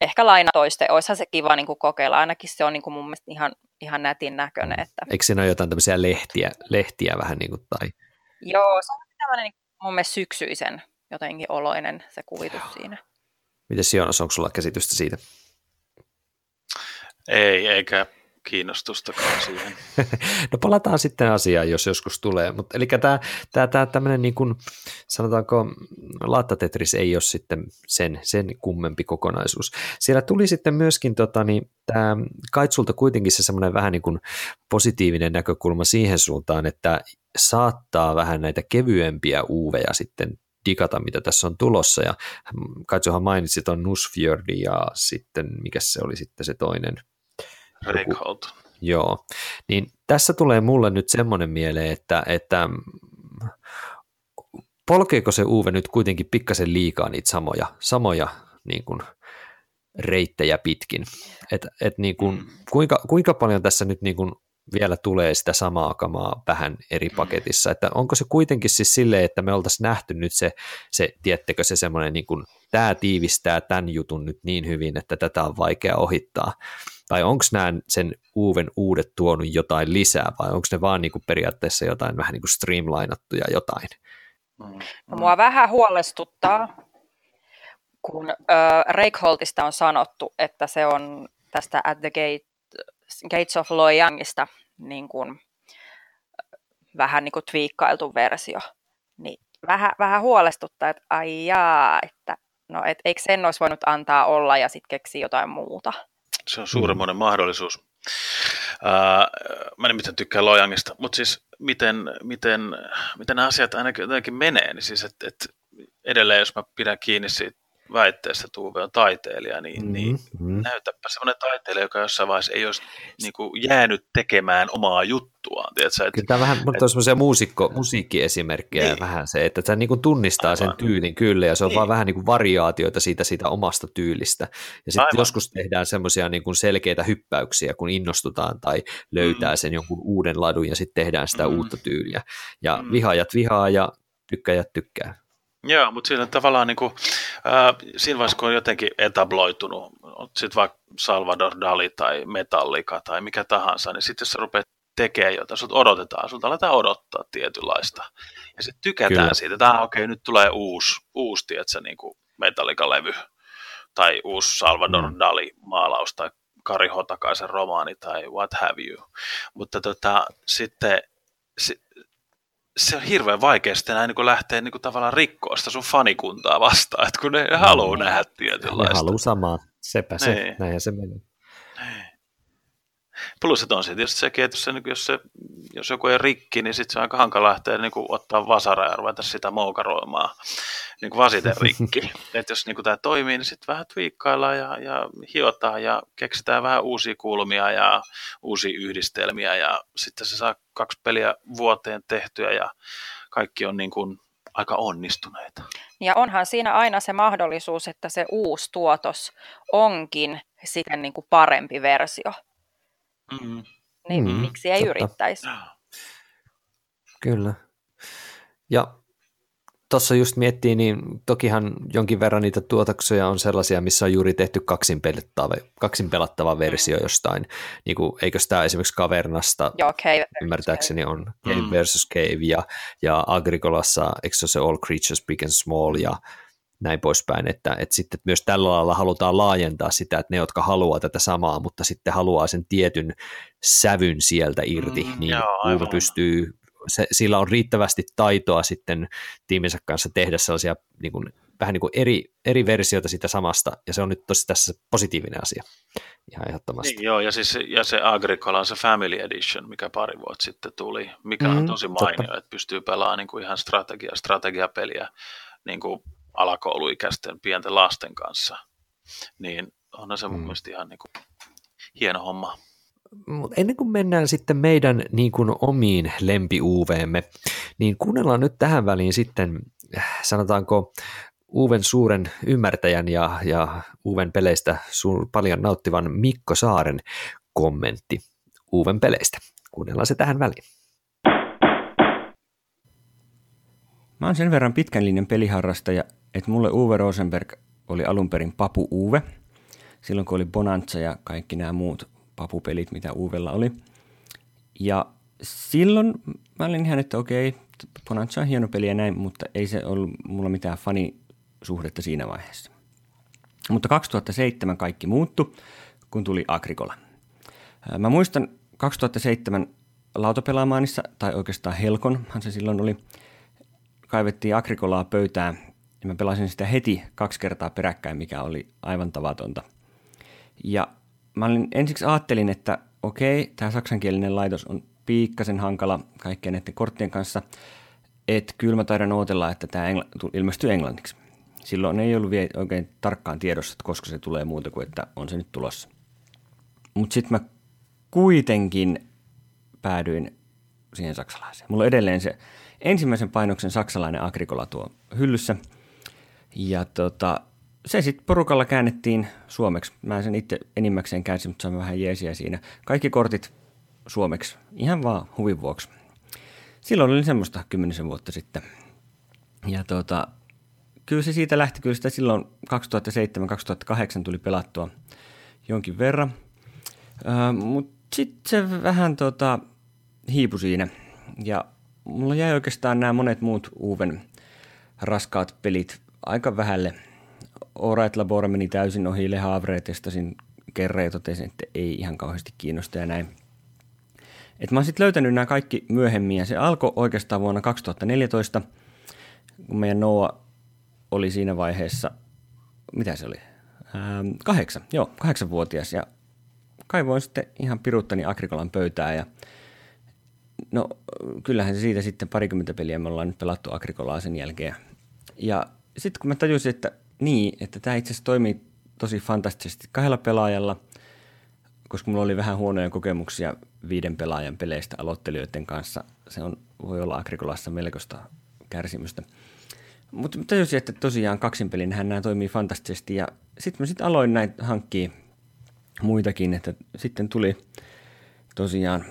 ehkä lainatoiste, olisihan se kiva niin kuin kokeilla, ainakin se on niin kuin mun mielestä ihan, ihan nätin näköinen. Mm. Että... Eikö siinä ole jotain tämmöisiä lehtiä, lehtiä vähän niin kuin, tai... Joo, se on tämmöinen niin mun mielestä syksyisen jotenkin oloinen se kuvitus siinä. Miten Sionas, onko sulla käsitystä siitä? Ei, eikä kiinnostustakaan siihen. no palataan sitten asiaan, jos joskus tulee. Mutta eli tämä, tämä, tämä tämmöinen niin kuin, sanotaanko, Lattatetris ei ole sitten sen, sen kummempi kokonaisuus. Siellä tuli sitten myöskin tota, niin, tämä Kaitsulta kuitenkin se semmoinen vähän niin kuin positiivinen näkökulma siihen suuntaan, että saattaa vähän näitä kevyempiä uveja sitten digata, mitä tässä on tulossa, ja Kaitsuhan mainitsi tuon Nusfjördi ja sitten, mikä se oli sitten se toinen, Reikholt. Joo, niin tässä tulee mulle nyt semmoinen mieleen, että, että polkeeko se Uwe nyt kuitenkin pikkasen liikaa niitä samoja, samoja niin kuin, reittejä pitkin. Et, et niin kuin, mm. kuinka, kuinka paljon tässä nyt niin kuin vielä tulee sitä samaa kamaa vähän eri mm. paketissa, että onko se kuitenkin siis silleen, että me oltaisiin nähty nyt se, se tiettekö se semmoinen niin kuin, tämä tiivistää tämän jutun nyt niin hyvin, että tätä on vaikea ohittaa, tai onko nämä sen Uven uudet tuonut jotain lisää, vai onko ne vaan niin kuin periaatteessa jotain vähän niin kuin streamlainattuja jotain? No, mua vähän huolestuttaa, kun äh, Reikholtista on sanottu, että se on tästä At the Gate, Gates of Loyangista niin kuin, vähän niin kuin twiikkailtu versio. Niin vähän, vähän huolestuttaa, että ai jaa, että no et, eikö sen olisi voinut antaa olla ja sitten keksiä jotain muuta. Se on suuremmoinen mm. mahdollisuus. Uh, mä miten tykkään Lojangista, mutta siis miten, miten, miten asiat ainakin jotenkin menee, niin siis että et edelleen jos mä pidän kiinni siitä väitteestä, Uwe on taiteilija, niin, mm-hmm. niin mm-hmm. näytäpä semmoinen taiteilija, joka jossain vaiheessa ei olisi niin kuin, jäänyt tekemään omaa juttuaan. Tiedätkö, että, tämä vähän, mutta on semmoisia muusikko, musiikkiesimerkkejä niin. vähän se, että se niin kuin tunnistaa Aivan. sen tyylin kyllä, ja se on niin. vaan vähän niin kuin variaatioita siitä, siitä omasta tyylistä. Ja sitten joskus tehdään semmoisia niin kuin selkeitä hyppäyksiä, kun innostutaan tai löytää mm. sen jonkun uuden ladun, ja sitten tehdään sitä mm. uutta tyyliä. Ja mm. vihaajat vihaa, ja tykkäjät tykkää. Joo, mutta siinä tavallaan niin kuin, äh, siinä vaiheessa, kun on jotenkin etabloitunut, sitten vaikka Salvador Dali tai Metallica tai mikä tahansa, niin sitten jos sä rupeat tekemään jotain, sut odotetaan, sulta aletaan odottaa tietynlaista. Ja sitten tykätään Kyllä. siitä, että okei, okay, nyt tulee uusi, uusi tiedätkö, niin kuin Metallica-levy tai uusi Salvador mm. Dali-maalaus tai Kari Hotakaisen romaani tai what have you. Mutta tota, sitten se on hirveän vaikea sitten näin niin lähteä niin kuin tavallaan rikkoa sitä sun fanikuntaa vastaan, että kun ne no, haluaa nähdä tietynlaista. Ne haluaa samaa, sepä se, niin. näinhän se menee. Niin. Plus, että on se tietysti sekin, että jos, se, jos, se, jos joku ei rikki, niin sitten se on aika hankala lähteä niin kuin, ottaa vasara ja ruveta sitä moukaroimaan niin kuin vasiten rikki. että jos niin tämä toimii, niin sitten vähän twiikkaillaan ja, ja hiotaan ja keksitään vähän uusia kulmia ja uusia yhdistelmiä ja sitten se saa kaksi peliä vuoteen tehtyä ja kaikki on niin kuin aika onnistuneita. Ja onhan siinä aina se mahdollisuus, että se uusi tuotos onkin sitten niin kuin parempi versio. Mm. Niin mm, miksi ei totta. yrittäisi? Kyllä. Ja tuossa just miettii, niin tokihan jonkin verran niitä tuotoksia on sellaisia, missä on juuri tehty kaksin pelattava, kaksin pelattava versio mm. jostain. Niin kuin, eikö tämä esimerkiksi Kavernasta, Joo, Cave ymmärtääkseni on Cave mm. versus Cave, ja, ja Agricolassa, eikö se ole All Creatures Big and Small, ja näin poispäin, että, että sitten myös tällä lailla halutaan laajentaa sitä, että ne, jotka haluaa tätä samaa, mutta sitten haluaa sen tietyn sävyn sieltä irti, mm, niin joo, pystyy, se, sillä on riittävästi taitoa sitten tiiminsä kanssa tehdä sellaisia niin kuin, vähän niin kuin eri, eri versioita sitä samasta, ja se on nyt tosi tässä positiivinen asia ihan ehdottomasti. Niin, joo, ja, siis, ja se Agricola on se Family Edition, mikä pari vuotta sitten tuli, mikä mm, on tosi mainio, totta. että pystyy pelaamaan niin kuin ihan strategia, strategiapeliä niin kuin alakouluikäisten pienten lasten kanssa, niin onhan se mun mm. mielestä ihan niin kuin hieno homma. Mutta ennen kuin mennään sitten meidän niin kuin omiin lempiuveemme, niin kuunnellaan nyt tähän väliin sitten, sanotaanko, Uven suuren ymmärtäjän ja, ja Uven peleistä su- paljon nauttivan Mikko Saaren kommentti Uven peleistä. Kuunnellaan se tähän väliin. Mä oon sen verran pitkän linjan peliharrastaja, että mulle Uwe Rosenberg oli alun perin Papu Uwe, silloin kun oli Bonanza ja kaikki nämä muut papupelit, mitä Uvella oli. Ja silloin mä olin ihan, että okei, Bonanza on hieno peli ja näin, mutta ei se ollut mulla mitään fanisuhdetta siinä vaiheessa. Mutta 2007 kaikki muuttu, kun tuli Agricola. Mä muistan 2007 lautapelaamaanissa, tai oikeastaan Helkonhan se silloin oli, kaivettiin Agricolaa pöytään ja mä pelasin sitä heti kaksi kertaa peräkkäin, mikä oli aivan tavatonta. Ja mä olin, ensiksi ajattelin, että okei, tämä saksankielinen laitos on piikkasen hankala kaikkien näiden korttien kanssa, että kyllä mä taidan ootella, että tämä engl- ilmestyy englanniksi. Silloin ei ollut vielä oikein tarkkaan tiedossa, että koska se tulee muuta kuin, että on se nyt tulossa. Mutta sitten mä kuitenkin päädyin siihen saksalaiseen. Mulla on edelleen se ensimmäisen painoksen saksalainen agrikola tuo hyllyssä. Ja tota, se sitten porukalla käännettiin suomeksi. Mä sen itse enimmäkseen käänsin, mutta saimme vähän jeesiä siinä. Kaikki kortit suomeksi, ihan vaan huvin vuoksi. Silloin oli semmoista kymmenisen vuotta sitten. Ja tota, kyllä se siitä lähti, kyllä sitä silloin 2007-2008 tuli pelattua jonkin verran. Äh, Mutta sitten se vähän tota, hiipu siinä. Ja mulla jäi oikeastaan nämä monet muut Uven raskaat pelit aika vähälle. Orait Labora meni täysin ohi, Le Havre testasin kerran ja totesin, että ei ihan kauheasti kiinnosta ja näin. Et mä oon sitten löytänyt nämä kaikki myöhemmin ja se alkoi oikeastaan vuonna 2014, kun meidän Noa oli siinä vaiheessa, mitä se oli, ähm, kahdeksan, joo, kahdeksanvuotias ja kaivoin sitten ihan piruttani Agrikolan pöytää ja no kyllähän se siitä sitten parikymmentä peliä me ollaan nyt pelattu Agrikolaa sen jälkeen. Ja sitten kun mä tajusin, että niin, että tämä itse asiassa toimii tosi fantastisesti kahdella pelaajalla, koska mulla oli vähän huonoja kokemuksia viiden pelaajan peleistä aloittelijoiden kanssa. Se on, voi olla Agrikolassa melkoista kärsimystä. Mutta tajusin, että tosiaan kaksin pelin nämä toimii fantastisesti ja sitten mä sitten aloin näitä hankkia muitakin, että sitten tuli tosiaan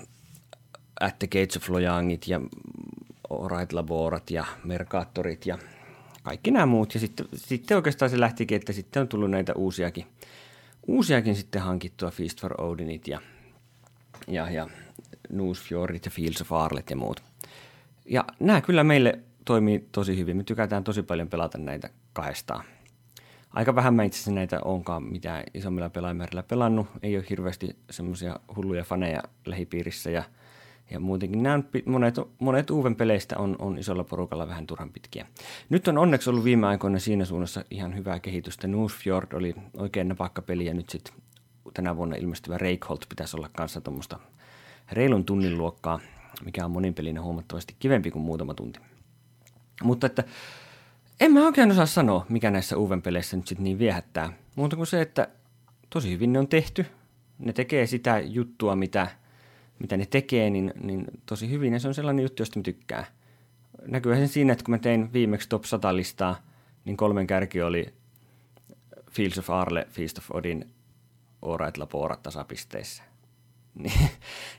At the Gates of Lojangit ja Right Laborat ja Mercatorit ja kaikki nämä muut. Ja sitten, sitten oikeastaan se lähtikin, että sitten on tullut näitä uusiakin, uusiakin sitten hankittua Feast for Odinit ja, ja, ja Newsfjordit ja Fields of Arlet ja muut. Ja nämä kyllä meille toimii tosi hyvin. Me tykätään tosi paljon pelata näitä kahdestaan. Aika vähän mä itse näitä onkaan mitään isommilla pelaajamäärillä pelannut. Ei ole hirveästi semmoisia hulluja faneja lähipiirissä ja, ja muutenkin nämä monet, monet uuden peleistä on, on isolla porukalla vähän turhan pitkiä. Nyt on onneksi ollut viime aikoina siinä suunnassa ihan hyvää kehitystä. Newsfjord oli oikein napakka peli ja nyt sitten tänä vuonna ilmestyvä Reikholt pitäisi olla kanssa tuommoista reilun tunnin luokkaa, mikä on monin pelinä huomattavasti kivempi kuin muutama tunti. Mutta että en mä oikein osaa sanoa, mikä näissä uuden peleissä nyt sitten niin viehättää. Muuta kuin se, että tosi hyvin ne on tehty. Ne tekee sitä juttua, mitä, mitä ne tekee, niin, niin tosi hyvin. Ja se on sellainen juttu, josta mä tykkään. Näkyy sen siinä, että kun mä tein viimeksi top 100 listaa, niin kolmen kärki oli Fields of Arle, Feast of Odin, Alright Labora tasapisteissä. Niin,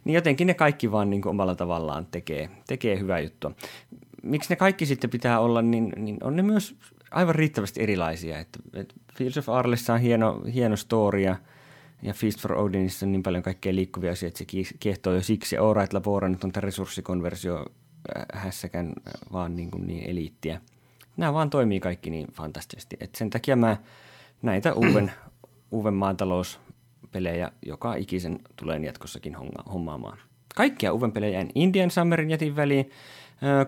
niin jotenkin ne kaikki vaan niin kuin omalla tavallaan tekee, tekee hyvää juttua miksi ne kaikki sitten pitää olla, niin, niin on ne myös aivan riittävästi erilaisia. Että, että Fields of Arlessa on hieno, hieno story ja, ja Feast for Odinissa on niin paljon kaikkea liikkuvia asioita, että se kiehtoo jo siksi. All Right Labora nyt on tämä resurssikonversio äh, hässäkään äh, vaan niin, kuin niin eliittiä. Nämä vaan toimii kaikki niin fantastisesti. Et sen takia mä näitä uuden, uuden maatalouspelejä joka ikisen tulen jatkossakin hommaamaan. Kaikkia uuden pelejä en Indian Summerin jätin väliin.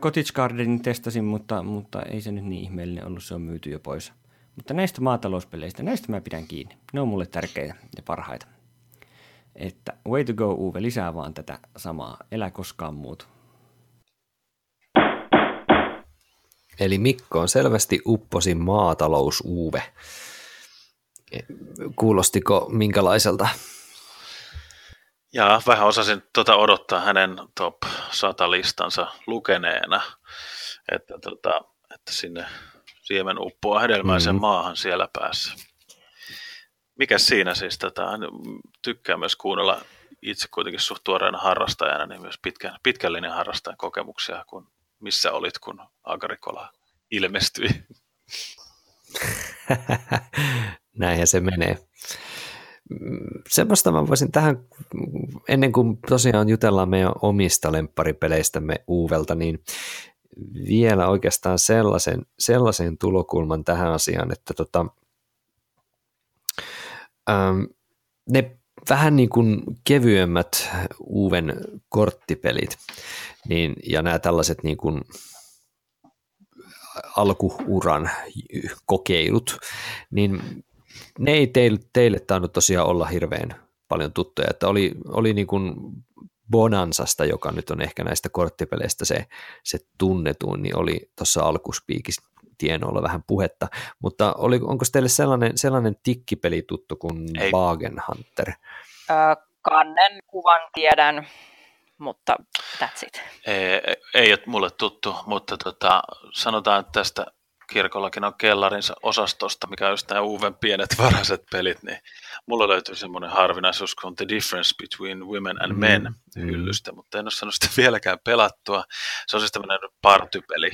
Cottage Gardenin testasin, mutta, mutta ei se nyt niin ihmeellinen ollut, se on myyty jo pois. Mutta näistä maatalouspeleistä, näistä mä pidän kiinni. Ne on mulle tärkeitä ja parhaita. Että way to go Uwe, lisää vaan tätä samaa. Elä koskaan muutu. Eli Mikko on selvästi upposin maatalous Uwe. Kuulostiko minkälaiselta? Ja vähän osasin tuota odottaa hänen top 100 listansa lukeneena, että, tota, että sinne siemen uppoaa hedelmäisen mm. maahan siellä päässä. Mikä siinä siis, tota, tykkää myös kuunnella itse kuitenkin suht tuoreena harrastajana, niin myös pitkän, pitkällinen harrastajan kokemuksia, kun missä olit, kun Agrikola ilmestyi. Näinhän se menee. Semmoista mä voisin tähän, ennen kuin tosiaan jutellaan meidän omista lempparipeleistämme Uuvelta, niin vielä oikeastaan sellaisen, sellaisen tulokulman tähän asiaan, että tota, ähm, ne vähän niin kuin kevyemmät Uven korttipelit niin, ja nämä tällaiset niin kuin alkuuran kokeilut, niin ne ei teille, teille tainnut tosiaan olla hirveän paljon tuttuja, että oli, oli niin kuin Bonansasta, joka nyt on ehkä näistä korttipeleistä se, se tunnetuin, niin oli tuossa alkuspiikissä tienoilla vähän puhetta, mutta oli, onko teille sellainen, sellainen tikkipeli tuttu kuin Ei. Hunter? Öö, kannen kuvan tiedän, mutta that's it. Ei, ei ole mulle tuttu, mutta tota, sanotaan, että tästä kirkollakin on kellarinsa osastosta, mikä on just nämä uuden pienet varaiset pelit, niin mulla löytyy semmoinen harvinaisuus kuin The Difference Between Women and Men mm, hyllystä, mm. mutta en ole saanut sitä vieläkään pelattua. Se on siis tämmöinen partypeli.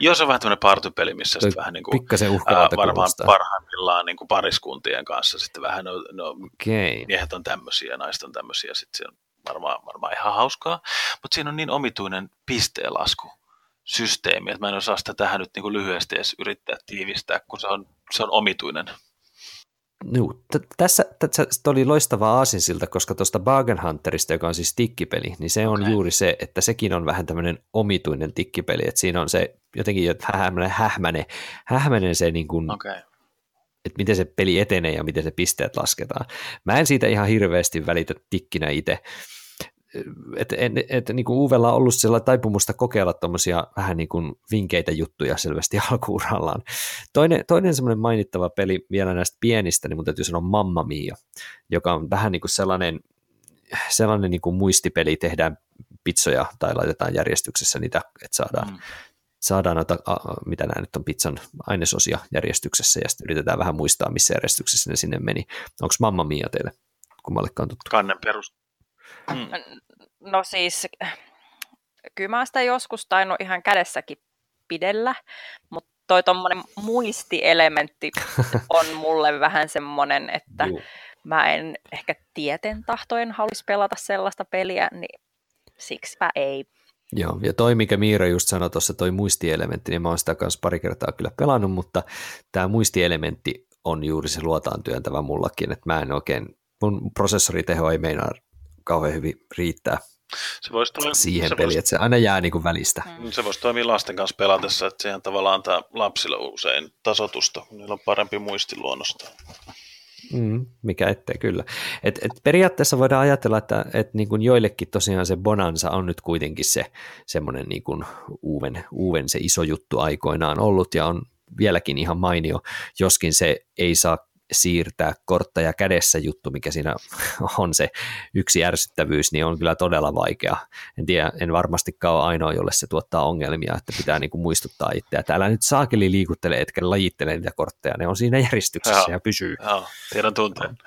Jos on vähän tämmöinen partypeli, missä sitten vähän niin kuin, ää, varmaan kuulostaa. parhaimmillaan niin kuin pariskuntien kanssa sitten vähän no, no okay. miehet on tämmöisiä ja naiset on tämmöisiä, sitten se on varmaan, varmaan ihan hauskaa, mutta siinä on niin omituinen pisteenlasku systeemi, että mä en osaa sitä tähän nyt niin kuin lyhyesti edes yrittää tiivistää, kun se on, se on omituinen. No, t- tässä, tässä oli loistava aasinsilta, koska tuosta Bargain Hunterista, joka on siis tikkipeli, niin se on okay. juuri se, että sekin on vähän tämmöinen omituinen tikkipeli, että siinä on se jotenkin hähmäinen, hähmäinen, hähmäinen se niin kuin, okay. että miten se peli etenee ja miten se pisteet lasketaan. Mä en siitä ihan hirveästi välitä tikkinä itse, että et, et, niin kuin Uuvella on ollut sellainen taipumusta kokeilla tuommoisia vähän niin kuin vinkeitä juttuja selvästi alkuurallaan. Toinen, toinen semmoinen mainittava peli vielä näistä pienistä, niin mun täytyy sanoa Mamma Mia, joka on vähän niin kuin sellainen, sellainen niin kuin muistipeli, tehdään pizzoja tai laitetaan järjestyksessä niitä, että saadaan, mm. saadaan noita, mitä nämä nyt on pizzan ainesosia järjestyksessä ja sitten yritetään vähän muistaa, missä järjestyksessä ne sinne meni. Onko Mamma Mia teille kummallekaan tuttu? Kannen perus, Mm. No siis, kyllä mä sitä joskus tainnut ihan kädessäkin pidellä, mutta toi tuommoinen muistielementti on mulle vähän semmoinen, että Juh. mä en ehkä tieten tahtoen haluaisi pelata sellaista peliä, niin siksipä ei. Joo, ja toi, mikä Miira just sanoi tuossa, toi muistielementti, niin mä oon sitä kanssa pari kertaa kyllä pelannut, mutta tämä muistielementti on juuri se luotaan työntävä mullakin, että mä en oikein, mun prosessoriteho ei meinaa kauhean hyvin riittää se voisi toimia, siihen se peliin, voisi, että se aina jää niin kuin välistä. Mm. Se voisi toimia lasten kanssa pelatessa, että siihen tavallaan antaa lapsille usein tasotusta, kun niillä on parempi muisti luonnosta. Mm, mikä ettei kyllä. Et, et periaatteessa voidaan ajatella, että et niin kuin joillekin tosiaan se bonanza on nyt kuitenkin se semmoinen niin kuin uuden, uuden se iso juttu aikoinaan ollut ja on vieläkin ihan mainio, joskin se ei saa siirtää kortteja kädessä juttu, mikä siinä on se yksi ärsyttävyys, niin on kyllä todella vaikea. En tiedä, en varmastikaan ole ainoa, jolle se tuottaa ongelmia, että pitää niin kuin muistuttaa itseä, että älä nyt saakeli liikuttele, etkä lajittele niitä kortteja, ne on siinä järjestyksessä Joo. ja pysyy. Joo, tiedän tunteen.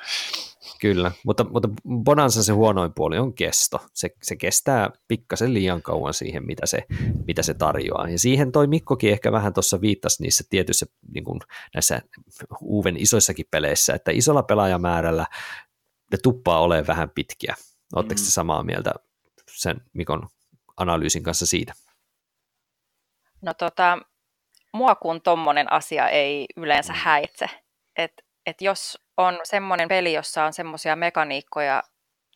Kyllä, mutta, mutta Bonanza se huonoin puoli on kesto. Se, se kestää pikkasen liian kauan siihen, mitä se, mitä se tarjoaa. Ja siihen toi Mikkokin ehkä vähän tuossa viittasi niissä tietyissä niin kuin näissä Uven isoissakin peleissä, että isolla pelaajamäärällä ne tuppaa olemaan vähän pitkiä. Oletteko mm. samaa mieltä sen Mikon analyysin kanssa siitä? No tota, mua kun tommonen asia ei yleensä mm. häitse. Että et jos on semmoinen peli, jossa on semmoisia mekaniikkoja,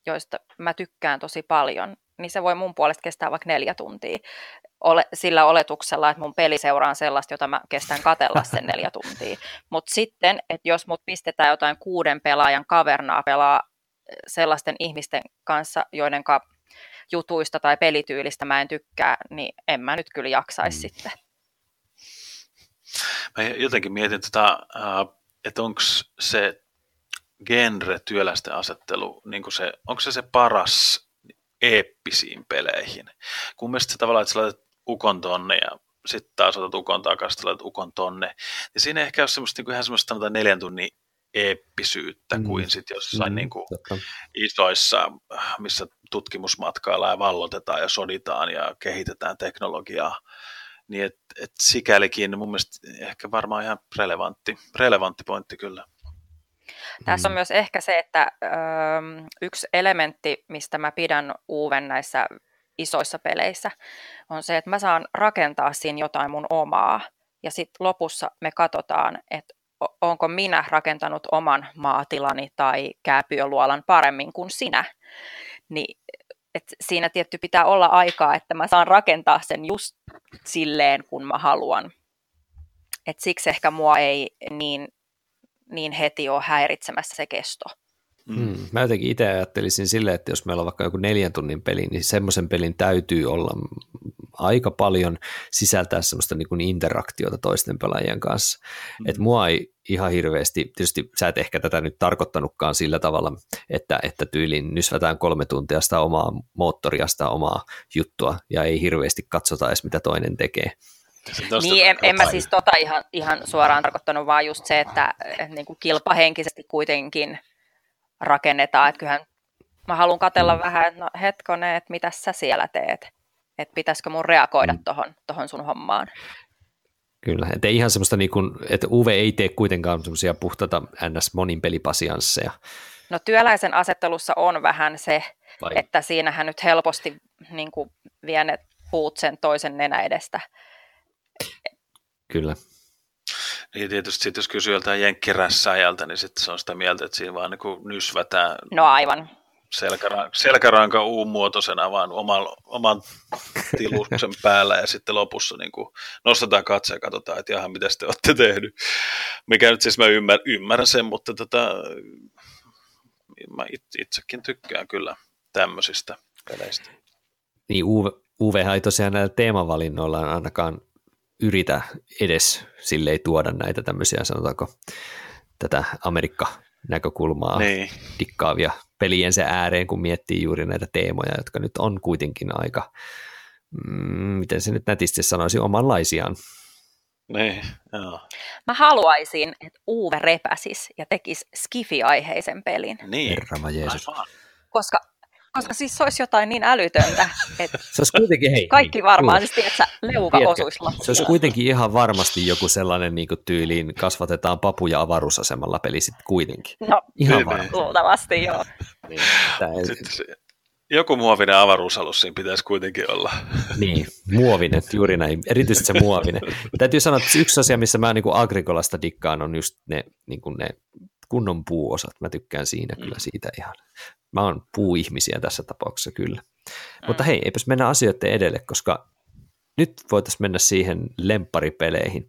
joista mä tykkään tosi paljon, niin se voi mun puolesta kestää vaikka neljä tuntia. Ole, sillä oletuksella, että mun peliseura on sellaista, jota mä kestän katella sen neljä tuntia. Mutta sitten, että jos mut pistetään jotain kuuden pelaajan kavernaa pelaa eh, sellaisten ihmisten kanssa, joiden jutuista tai pelityylistä mä en tykkää, niin en mä nyt kyllä jaksaisi mm. sitten. Mä jotenkin mietin, tota, että onko se genre työläisten asettelu, niin kuin se, onko se se paras eeppisiin peleihin? Kun mielestäni se tavallaan, että sä laitat ukon tonne ja sitten taas otat ukon takaisin, laitat ukon tonne, niin siinä ehkä ole semmoista niin kuin ihan semmoista sanotaan neljän tunnin eeppisyyttä mm. kuin sitten jossain mm, niin kuin isoissa, missä tutkimusmatkailla ja vallotetaan ja soditaan ja kehitetään teknologiaa. Niin et, et sikälikin mun mielestä ehkä varmaan ihan relevantti, relevantti pointti kyllä. Tässä on mm. myös ehkä se, että ö, yksi elementti, mistä mä pidän Uven näissä isoissa peleissä, on se, että mä saan rakentaa siinä jotain mun omaa. Ja sitten lopussa me katsotaan, että onko minä rakentanut oman maatilani tai kääpyöluolan paremmin kuin sinä. Niin, et siinä tietty pitää olla aikaa, että mä saan rakentaa sen just silleen, kun mä haluan. Et siksi ehkä mua ei niin, niin heti ole häiritsemässä se kesto. Mm. Mä jotenkin itse ajattelisin silleen, että jos meillä on vaikka joku neljän tunnin peli, niin semmoisen pelin täytyy olla aika paljon sisältää semmoista niin kuin interaktiota toisten pelaajien kanssa. Mm. Et mua ei ihan hirveästi, tietysti sä et ehkä tätä nyt tarkoittanutkaan sillä tavalla, että, että tyyliin nysvätään kolme tuntia sitä omaa moottoria, sitä omaa juttua, ja ei hirveästi katsota edes, mitä toinen tekee. Niin, en, en mä siis tota ihan, ihan suoraan tarkoittanut, vaan just se, että niin kuin kilpahenkisesti kuitenkin rakennetaan, että kyllähän mä haluan katella mm. vähän, että no hetkone, että mitä sä siellä teet, että pitäisikö mun reagoida mm. tohon, tohon sun hommaan. Kyllä, että ihan semmoista, niin kuin, että UV ei tee kuitenkaan semmoisia puhtaita ns. monin pelipasiansseja. No työläisen asettelussa on vähän se, Vai? että siinähän nyt helposti niin kuin, vie ne puut sen toisen nenä edestä. Kyllä. Niin tietysti sit, jos kysyy joltain jenkkirässäajalta, niin sitten se on sitä mieltä, että siinä vaan niin nysvätään. No aivan. Selkära- selkäranka U-muotoisena vaan oman, oman tiluksen päällä ja sitten lopussa niin kuin nostetaan katse ja katsotaan, että jaha, mitä te olette tehnyt. Mikä nyt siis mä ymmär, ymmärrän sen, mutta tota, mä itsekin tykkään kyllä tämmöisistä peleistä. Niin UV, UV ei tosiaan näillä teemavalinnoilla ainakaan yritä edes sille tuoda näitä tämmöisiä, sanotaanko, tätä Amerikka-näkökulmaa niin. dikkaavia peliensä ääreen, kun miettii juuri näitä teemoja, jotka nyt on kuitenkin aika, mm, miten se nyt nätisti sanoisi, omanlaisiaan. Niin, joo. Mä haluaisin, että Uwe repäsis ja tekisi Skifi-aiheisen pelin. Niin, Herra Jeesus. Koska koska siis se olisi jotain niin älytöntä, että se olisi kuitenkin, hei, kaikki hei, varmaan, siis tiedätkö, leuka tiedätkö, osuisi Se olisi kuitenkin ihan varmasti joku sellainen niin tyyliin, kasvatetaan papuja avaruusasemalla peli sitten kuitenkin. No, ihan varmasti. Luultavasti, joo. Niin, se, joku muovinen avaruusalus siinä pitäisi kuitenkin olla. Niin, muovinen, juuri näin, erityisesti se muovinen. Täytyy sanoa, että yksi asia, missä mä niin kuin Agrikolasta dikkaan, on just ne, niin kuin ne kunnon puuosat. Mä tykkään siinä kyllä mm. siitä ihan. Mä oon puuihmisiä tässä tapauksessa kyllä. Mm. Mutta hei, eipäs mennä asioiden edelle, koska nyt voitaisiin mennä siihen lempparipeleihin.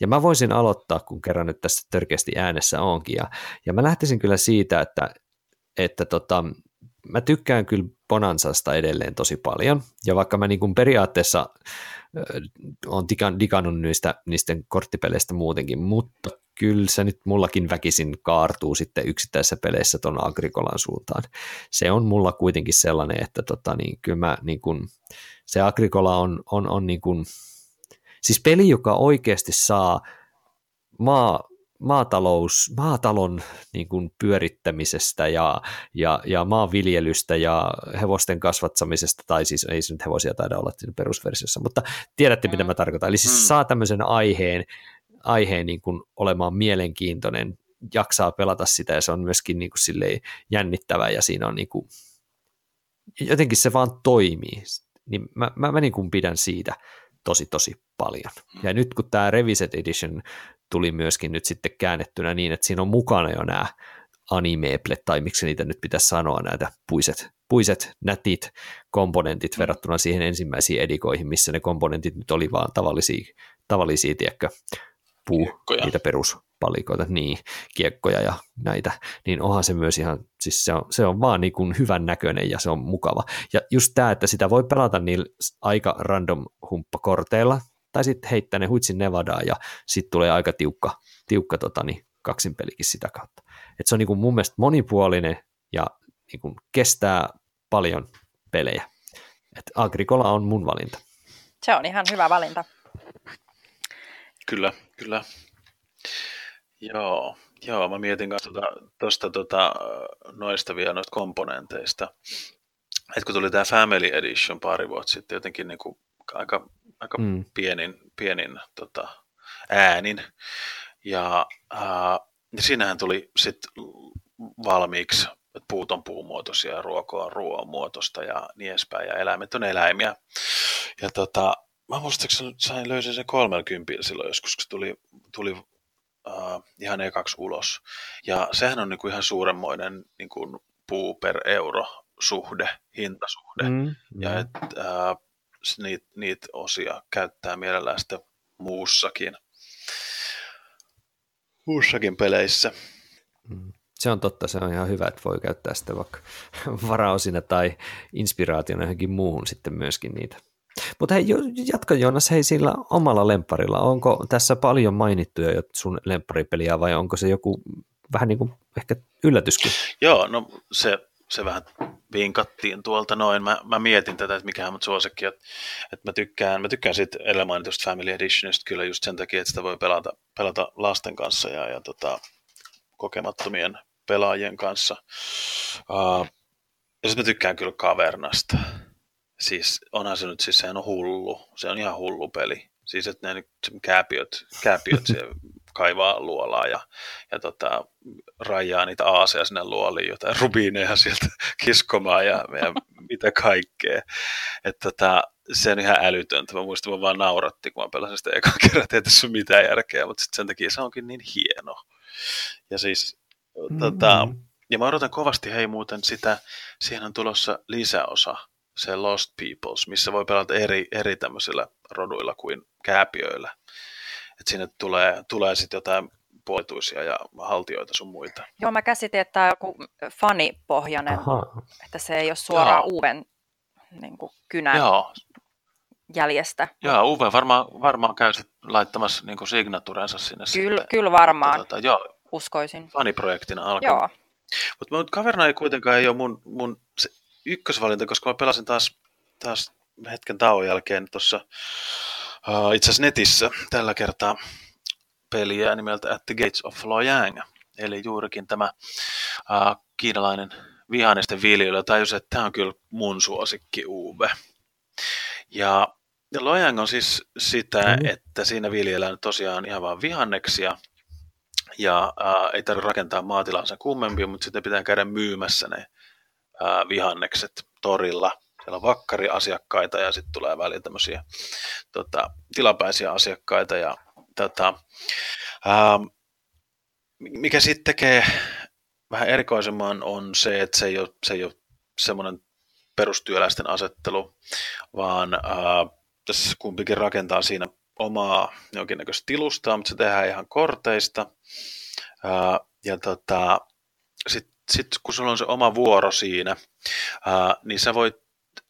Ja mä voisin aloittaa, kun kerran nyt tässä törkeästi äänessä onkin. Ja, ja mä lähtisin kyllä siitä, että, että tota, mä tykkään kyllä Bonansasta edelleen tosi paljon. Ja vaikka mä niin kuin periaatteessa on digannut niistä, niistä korttipeleistä muutenkin, mutta kyllä se nyt mullakin väkisin kaartuu sitten yksittäisissä peleissä tuon Agricolan suuntaan. Se on mulla kuitenkin sellainen, että tota, niin, kyllä mä, niin kun, se Agricola on, on, on niin kun, siis peli, joka oikeasti saa maa, maatalous, maatalon niin kuin pyörittämisestä ja, ja, ja maanviljelystä ja hevosten kasvattamisesta, tai siis ei se nyt hevosia taida olla siinä perusversiossa, mutta tiedätte, mitä mä tarkoitan. Eli siis mm. saa tämmöisen aiheen, aiheen niin kuin olemaan mielenkiintoinen, jaksaa pelata sitä ja se on myöskin niin kuin jännittävä ja siinä on niin kuin, jotenkin se vaan toimii. Niin mä, mä, mä niin kuin pidän siitä tosi tosi paljon. Ja nyt kun tämä Reviset Edition tuli myöskin nyt sitten käännettynä niin, että siinä on mukana jo nämä animeeplet, tai miksi niitä nyt pitäisi sanoa, näitä puiset, puiset nätit komponentit mm. verrattuna siihen ensimmäisiin edikoihin, missä ne komponentit nyt oli vaan tavallisia, tavallisia tiedätkö, puu, kiekkoja. niitä peruspalikoita, niin, kiekkoja ja näitä, niin onhan se myös ihan, siis se on, se on vaan niin kuin hyvän näköinen ja se on mukava. Ja just tämä, että sitä voi pelata niillä aika random humppakorteilla, tai sitten heittää ne huitsin Nevadaan ja sitten tulee aika tiukka, tiukka tota, niin, kaksinpelikin sitä kautta. Et se on niin kuin mun mielestä monipuolinen ja niin kuin kestää paljon pelejä. Et Agricola on mun valinta. Se on ihan hyvä valinta. Kyllä, kyllä. Joo, joo mä mietin kanssa tuosta tota, noista vielä noista komponenteista. Et kun tuli tämä Family Edition pari vuotta sitten, jotenkin niin kuin aika, aika mm. pienin, pienin tota, äänin. Ja ää, siinähän tuli sitten valmiiksi, että puut on puumuotoisia, ruoka on ruoanmuotoista ja niin edespäin, ja eläimet on eläimiä. Ja tota, mä muistaakseni sain löysin sen 30 silloin joskus, kun tuli, tuli uh, ihan ekaksi ulos. Ja sehän on niinku ihan suuremmoinen niinku puu per euro suhde, hintasuhde. Mm, mm. Ja että uh, niitä niit osia käyttää mielellään sitten muussakin, muussakin peleissä. Mm. Se on totta, se on ihan hyvä, että voi käyttää sitten vaikka varaosina tai inspiraationa johonkin muuhun sitten myöskin niitä. Mutta hei, jatka Joonas, hei sillä omalla lempparilla. Onko tässä paljon mainittuja sun lempparipeliä vai onko se joku vähän niin kuin ehkä yllätyskin? Joo, no se, se vähän vinkattiin tuolta noin. Mä, mä mietin tätä, että mikä on mut suosikki, että, että mä tykkään, mä tykkään siitä edellä mainitusta Family Editionista kyllä just sen takia, että sitä voi pelata, pelata lasten kanssa ja, ja tota, kokemattomien pelaajien kanssa. Uh, ja sitten mä tykkään kyllä Kavernasta siis onhan se nyt, siis sehän on hullu, se on ihan hullu peli. Siis että ne kääpiöt, kääpiöt se kaivaa luolaa ja, ja tota, rajaa niitä aaseja sinne luoliin, jotain rubiineja sieltä kiskomaan ja, ja mitä kaikkea. Että tota, se on ihan älytöntä. Mä muistan, mä vaan nauratti, kun mä pelasin sitä ekan kerran, että ei tässä ole mitään järkeä, mutta sitten sen takia se onkin niin hieno. Ja siis, mm-hmm. tota, ja mä odotan kovasti, hei muuten sitä, siihen on tulossa lisäosa, se Lost Peoples, missä voi pelata eri, eri tämmöisillä roduilla kuin kääpiöillä. Että sinne tulee, tulee sitten jotain puolituisia ja haltioita sun muita. Joo, mä käsitin, että tämä on joku fanipohjainen, Aha. että se ei ole suoraan Joo. uuden niin kuin kynän Joo. jäljestä. Joo, Uwe varmaan, varmaan käy sit laittamassa niin signaturensa sinne. Kyllä, kyllä varmaan, tota, joo, uskoisin. Faniprojektina alkaa. Joo. Mutta Kaverna ei kuitenkaan ei ole mun, mun se ykkösvalinta, koska mä pelasin taas, taas hetken tauon jälkeen tuossa uh, itse asiassa netissä tällä kertaa peliä nimeltä At the Gates of Loyang. Eli juurikin tämä uh, kiinalainen vihannesten viljely tajus, että tämä on kyllä mun suosikki Uwe. Ja, ja Loyang on siis sitä, mm. että siinä viljellään tosiaan ihan vain vihanneksia, ja äh, ei tarvitse rakentaa maatilansa kummempia, mutta sitten pitää käydä myymässä ne vihannekset torilla. Siellä on vakkariasiakkaita ja sitten tulee välillä tämmöisiä tota, tilapäisiä asiakkaita. Ja, tota, ää, mikä sitten tekee vähän erikoisemman on se, että se ei ole, se ei ole semmoinen perustyöläisten asettelu, vaan ää, tässä kumpikin rakentaa siinä omaa jonkinnäköistä tilustaa, mutta se tehdään ihan korteista. Ää, ja tota, sitten sitten kun sulla on se oma vuoro siinä, ää, niin sä voit,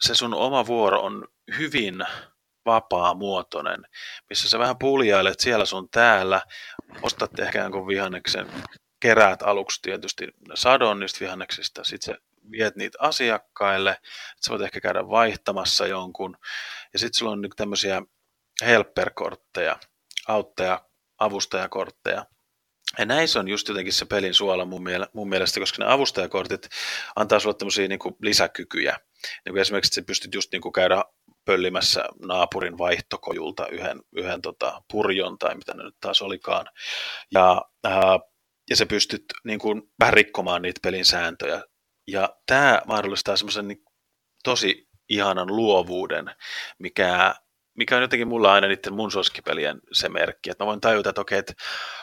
se sun oma vuoro on hyvin vapaa-muotoinen, missä sä vähän puljailet siellä sun täällä, ostat ehkä jonkun vihanneksen, keräät aluksi tietysti sadon niistä vihanneksista, sitten sä viet niitä asiakkaille, sä voit ehkä käydä vaihtamassa jonkun, ja sitten sulla on nyt tämmöisiä helperkortteja, auttaja, avustajakortteja, ja näissä on just jotenkin se pelin suola mun, miele- mun mielestä, koska ne avustajakortit antaa sulle tämmöisiä niin lisäkykyjä. Niin esimerkiksi, että sä pystyt just niin käydä pöllimässä naapurin vaihtokojulta yhden, yhden tota, purjon tai mitä ne nyt taas olikaan. Ja, ää, ja sä pystyt niin kuin, vähän rikkomaan niitä pelin sääntöjä. Ja tämä mahdollistaa semmoisen niin, tosi ihanan luovuuden, mikä mikä on jotenkin mulla aina niiden mun suosikkipelien se merkki, että mä voin tajuta, että okei, että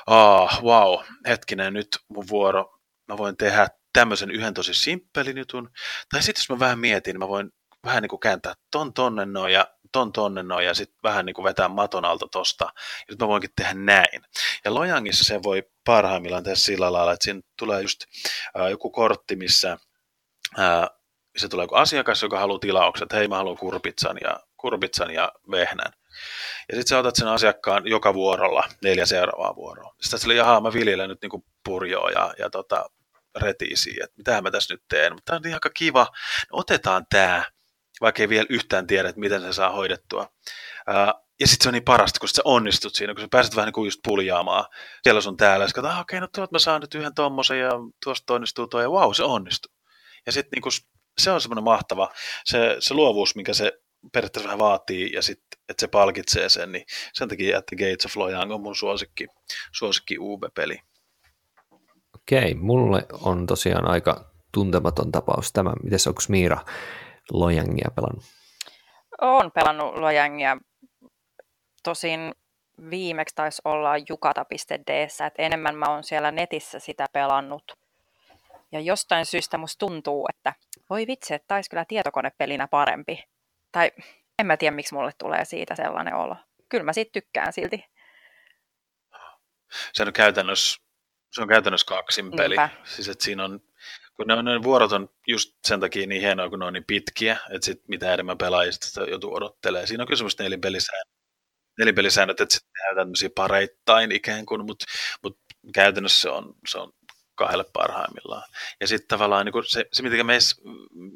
ah, wow, hetkinen, nyt mun vuoro, mä voin tehdä tämmöisen yhden tosi simppelin jutun, tai sitten jos mä vähän mietin, mä voin vähän niin kuin kääntää ton tonne noin ja ton tonne noin ja sitten vähän niin kuin vetää maton alta tosta, ja sitten mä voinkin tehdä näin. Ja Lojangissa se voi parhaimmillaan tehdä sillä lailla, että siinä tulee just äh, joku kortti, missä äh, se tulee joku asiakas, joka haluaa tilaukset, hei mä haluan kurpitsan ja kurpitsan ja vehnän. Ja sitten sä otat sen asiakkaan joka vuorolla neljä seuraavaa vuoroa. Sitten sä jaha, mä viljelen nyt niinku purjoa ja, ja tota, retiisiä, että mitä mä tässä nyt teen. Mutta tämä on aika kiva. No, otetaan tämä, vaikka ei vielä yhtään tiedä, että miten se saa hoidettua. Ja sitten se on niin parasta, kun sä onnistut siinä, kun sä pääset vähän niin kuin just puljaamaan siellä sun täällä. Ja sä okei, okay, no tuot mä saan nyt yhden tommosen ja tuosta onnistuu tuo ja wow, se onnistuu. Ja sitten niin se on semmoinen mahtava, se, se luovuus, minkä se periaatteessa vähän vaatii ja sitten, että se palkitsee sen, niin sen takia että Gates of Lojang on mun suosikki, suosikki UB-peli. Okei, mulle on tosiaan aika tuntematon tapaus tämä. Mites onko Miira Lojangia pelannut? Olen pelannut Lojangia. Tosin viimeksi taisi olla jukata.d, että enemmän mä oon siellä netissä sitä pelannut. Ja jostain syystä musta tuntuu, että voi vitsi, että taisi kyllä tietokonepelinä parempi. Tai en mä tiedä, miksi mulle tulee siitä sellainen olo. Kyllä mä siitä tykkään silti. Se on käytännössä, se on käytännössä kaksin peli. Niinpä. Siis että siinä on, kun ne, on, ne vuorot on just sen takia niin hienoa, kun ne on niin pitkiä, että sit mitä enemmän pelaajista sitä joutuu odottelemaan. Siinä on kysymys nelipelisäännöt, nelipelisäännöt että sitten tehdään tämmöisiä pareittain ikään kuin, mutta mut käytännössä se on, se on kahdelle parhaimmillaan. Ja sitten tavallaan niin se, se, mitä meissä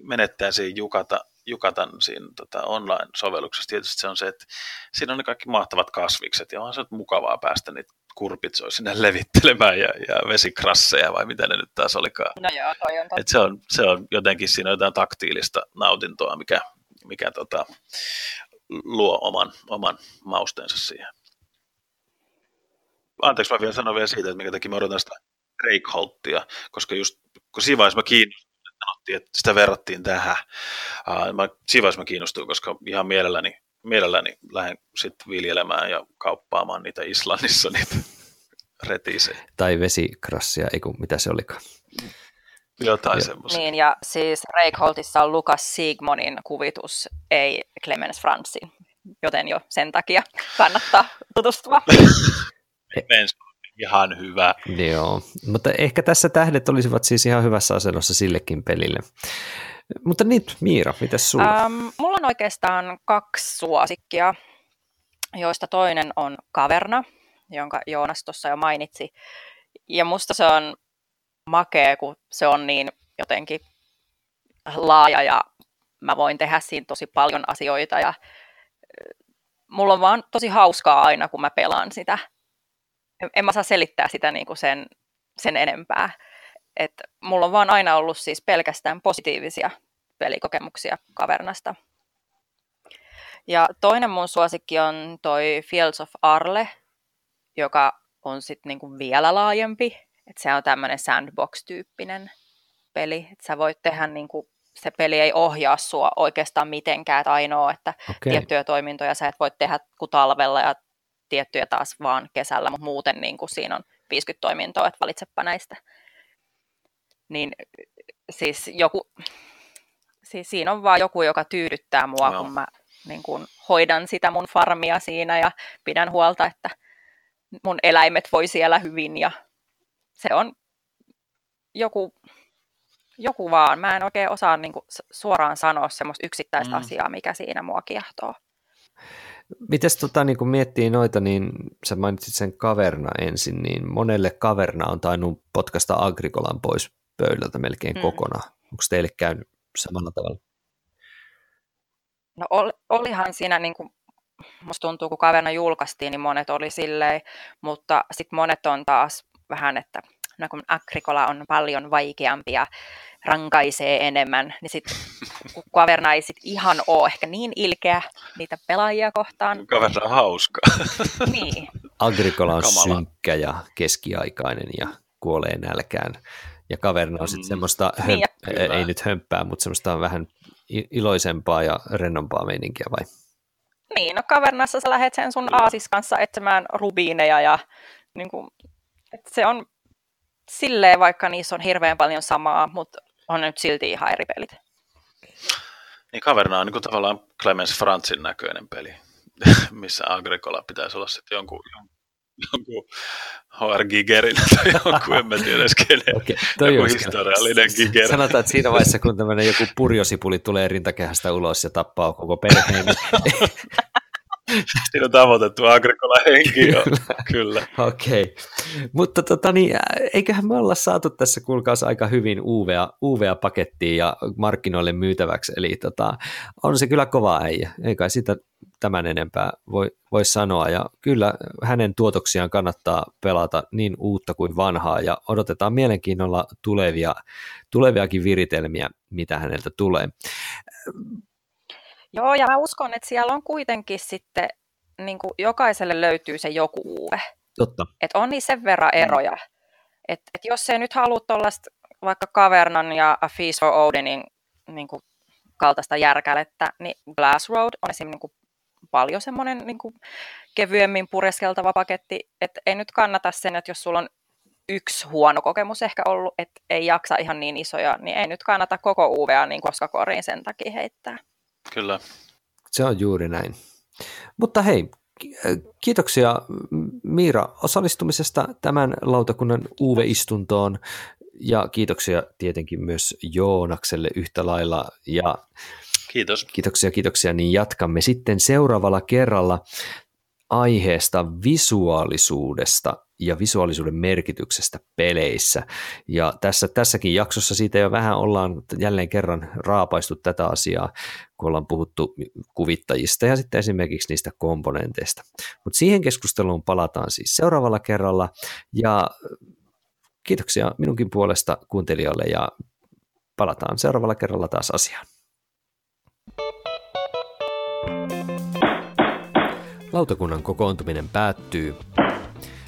menettää siinä Jukata, Jukatan siinä tota, online-sovelluksessa, tietysti se on se, että siinä on ne kaikki mahtavat kasvikset, ja on se mukavaa päästä niitä kurpitsoja sinne levittelemään ja, ja vesikrasseja, vai mitä ne nyt taas olikaan. No joo, toi on Et se, on, se on jotenkin siinä jotain taktiilista nautintoa, mikä, mikä tota, luo oman, oman mausteensa siihen. Anteeksi, mä vielä sanon vielä siitä, että mikä teki mä odotan sitä Reikholttia, koska just kun siinä vaiheessa mä kiinnostuin, että sitä verrattiin tähän, uh, mä, siinä vaiheessa mä kiinnostuin, koska ihan mielelläni, mielelläni lähden sitten viljelemään ja kauppaamaan niitä Islannissa niitä retiisejä. Tai vesikrassia, ei kun mitä se olikaan. Jotain semmoista. Niin, ja siis Reikholtissa on Lukas Sigmonin kuvitus, ei Clemens Fransin, joten jo sen takia kannattaa tutustua. ihan hyvä. Joo, mutta ehkä tässä tähdet olisivat siis ihan hyvässä asennossa sillekin pelille. Mutta nyt Miira, mitä sulla? Ähm, mulla on oikeastaan kaksi suosikkia, joista toinen on Kaverna, jonka Joonas tuossa jo mainitsi. Ja musta se on makea, kun se on niin jotenkin laaja ja mä voin tehdä siinä tosi paljon asioita ja mulla on vaan tosi hauskaa aina, kun mä pelaan sitä en mä saa selittää sitä niin kuin sen, sen enempää. Et mulla on vaan aina ollut siis pelkästään positiivisia pelikokemuksia kavernasta. Ja toinen mun suosikki on toi Fields of Arle, joka on sitten niinku vielä laajempi. Et se on tämmöinen sandbox-tyyppinen peli. Et sä voit tehdä, niinku, se peli ei ohjaa sua oikeastaan mitenkään, että ainoa, että okay. tiettyjä toimintoja sä et voi tehdä kuin talvella ja tiettyjä taas vaan kesällä, mutta muuten niin kuin siinä on 50 toimintoa, että valitsepa näistä. Niin siis joku, siis siinä on vaan joku, joka tyydyttää mua, no. kun mä niin kuin hoidan sitä mun farmia siinä ja pidän huolta, että mun eläimet voi siellä hyvin ja se on joku, joku vaan. Mä en oikein osaa niin kuin suoraan sanoa semmoista yksittäistä mm. asiaa, mikä siinä mua kiehtoo. Mites tota, niin kun miettii noita, niin sä mainitsit sen kaverna ensin, niin monelle kaverna on tainnut potkasta Agrikolan pois pöydältä melkein mm. kokonaan. Onko teille käynyt samalla tavalla? No ol, olihan siinä, niin kuin, musta tuntuu, kun kaverna julkaistiin, niin monet oli silleen, mutta sitten monet on taas vähän, että no kun Agrikola on paljon vaikeampi ja rankaisee enemmän, niin sitten kaverna ei sit ihan ole ehkä niin ilkeä niitä pelaajia kohtaan. Kaverna on hauska. niin. Agrikola on Kamala. synkkä ja keskiaikainen ja kuolee nälkään. Ja kaverna on sitten mm. semmoista, niin, hömp- ei nyt hömppää, mutta semmoista vähän iloisempaa ja rennompaa meininkiä vai? Niin, no kavernassa sä lähdet sen sun aasis kanssa etsimään rubiineja ja niin kuin, että se on silleen, vaikka niissä on hirveän paljon samaa, mutta on nyt silti ihan eri pelit. Niin Kaverna on niin kuin tavallaan Clemens Franzin näköinen peli, missä Agricola pitäisi olla sitten jonkun, jonkun HR Gigerin tai jonkun, en mä tiedä edes kenen, okay, joku historiallinen Giger. Sanotaan, että siinä vaiheessa, kun tämmöinen joku purjosipuli tulee rintakehästä ulos ja tappaa koko perheen, niin Siinä on tavoitettu Agricola henki jo. Kyllä. Okei. Okay. Mutta tota, niin, eiköhän me olla saatu tässä kuulkaas aika hyvin UVA, UVA pakettiin ja markkinoille myytäväksi. Eli tota, on se kyllä kova äijä. Ei kai sitä tämän enempää voi, voi sanoa. Ja kyllä hänen tuotoksiaan kannattaa pelata niin uutta kuin vanhaa ja odotetaan mielenkiinnolla tulevia, tuleviakin viritelmiä, mitä häneltä tulee. Joo, ja mä uskon, että siellä on kuitenkin sitten, niin kuin jokaiselle löytyy se joku uuve. Totta. Et on niin sen verran mm. eroja. Et, et jos ei nyt halua tuollaista vaikka Cavernan ja A Feast for Odinin niin kuin kaltaista järkälettä, niin Glass Road on esimerkiksi niin kuin paljon semmoinen niin kuin kevyemmin pureskeltava paketti, että ei nyt kannata sen, että jos sulla on yksi huono kokemus ehkä ollut, että ei jaksa ihan niin isoja, niin ei nyt kannata koko UVA niin koska koriin sen takia heittää. Kyllä. Se on juuri näin. Mutta hei, kiitoksia Miira osallistumisesta tämän lautakunnan UV-istuntoon ja kiitoksia tietenkin myös Joonakselle yhtä lailla ja Kiitos. Kiitoksia, kiitoksia. Niin jatkamme sitten seuraavalla kerralla aiheesta visuaalisuudesta ja visuaalisuuden merkityksestä peleissä. Ja tässä, tässäkin jaksossa siitä jo vähän ollaan jälleen kerran raapaistu tätä asiaa, kun ollaan puhuttu kuvittajista ja sitten esimerkiksi niistä komponenteista. Mutta siihen keskusteluun palataan siis seuraavalla kerralla ja kiitoksia minunkin puolesta kuuntelijoille ja palataan seuraavalla kerralla taas asiaan. Lautakunnan kokoontuminen päättyy.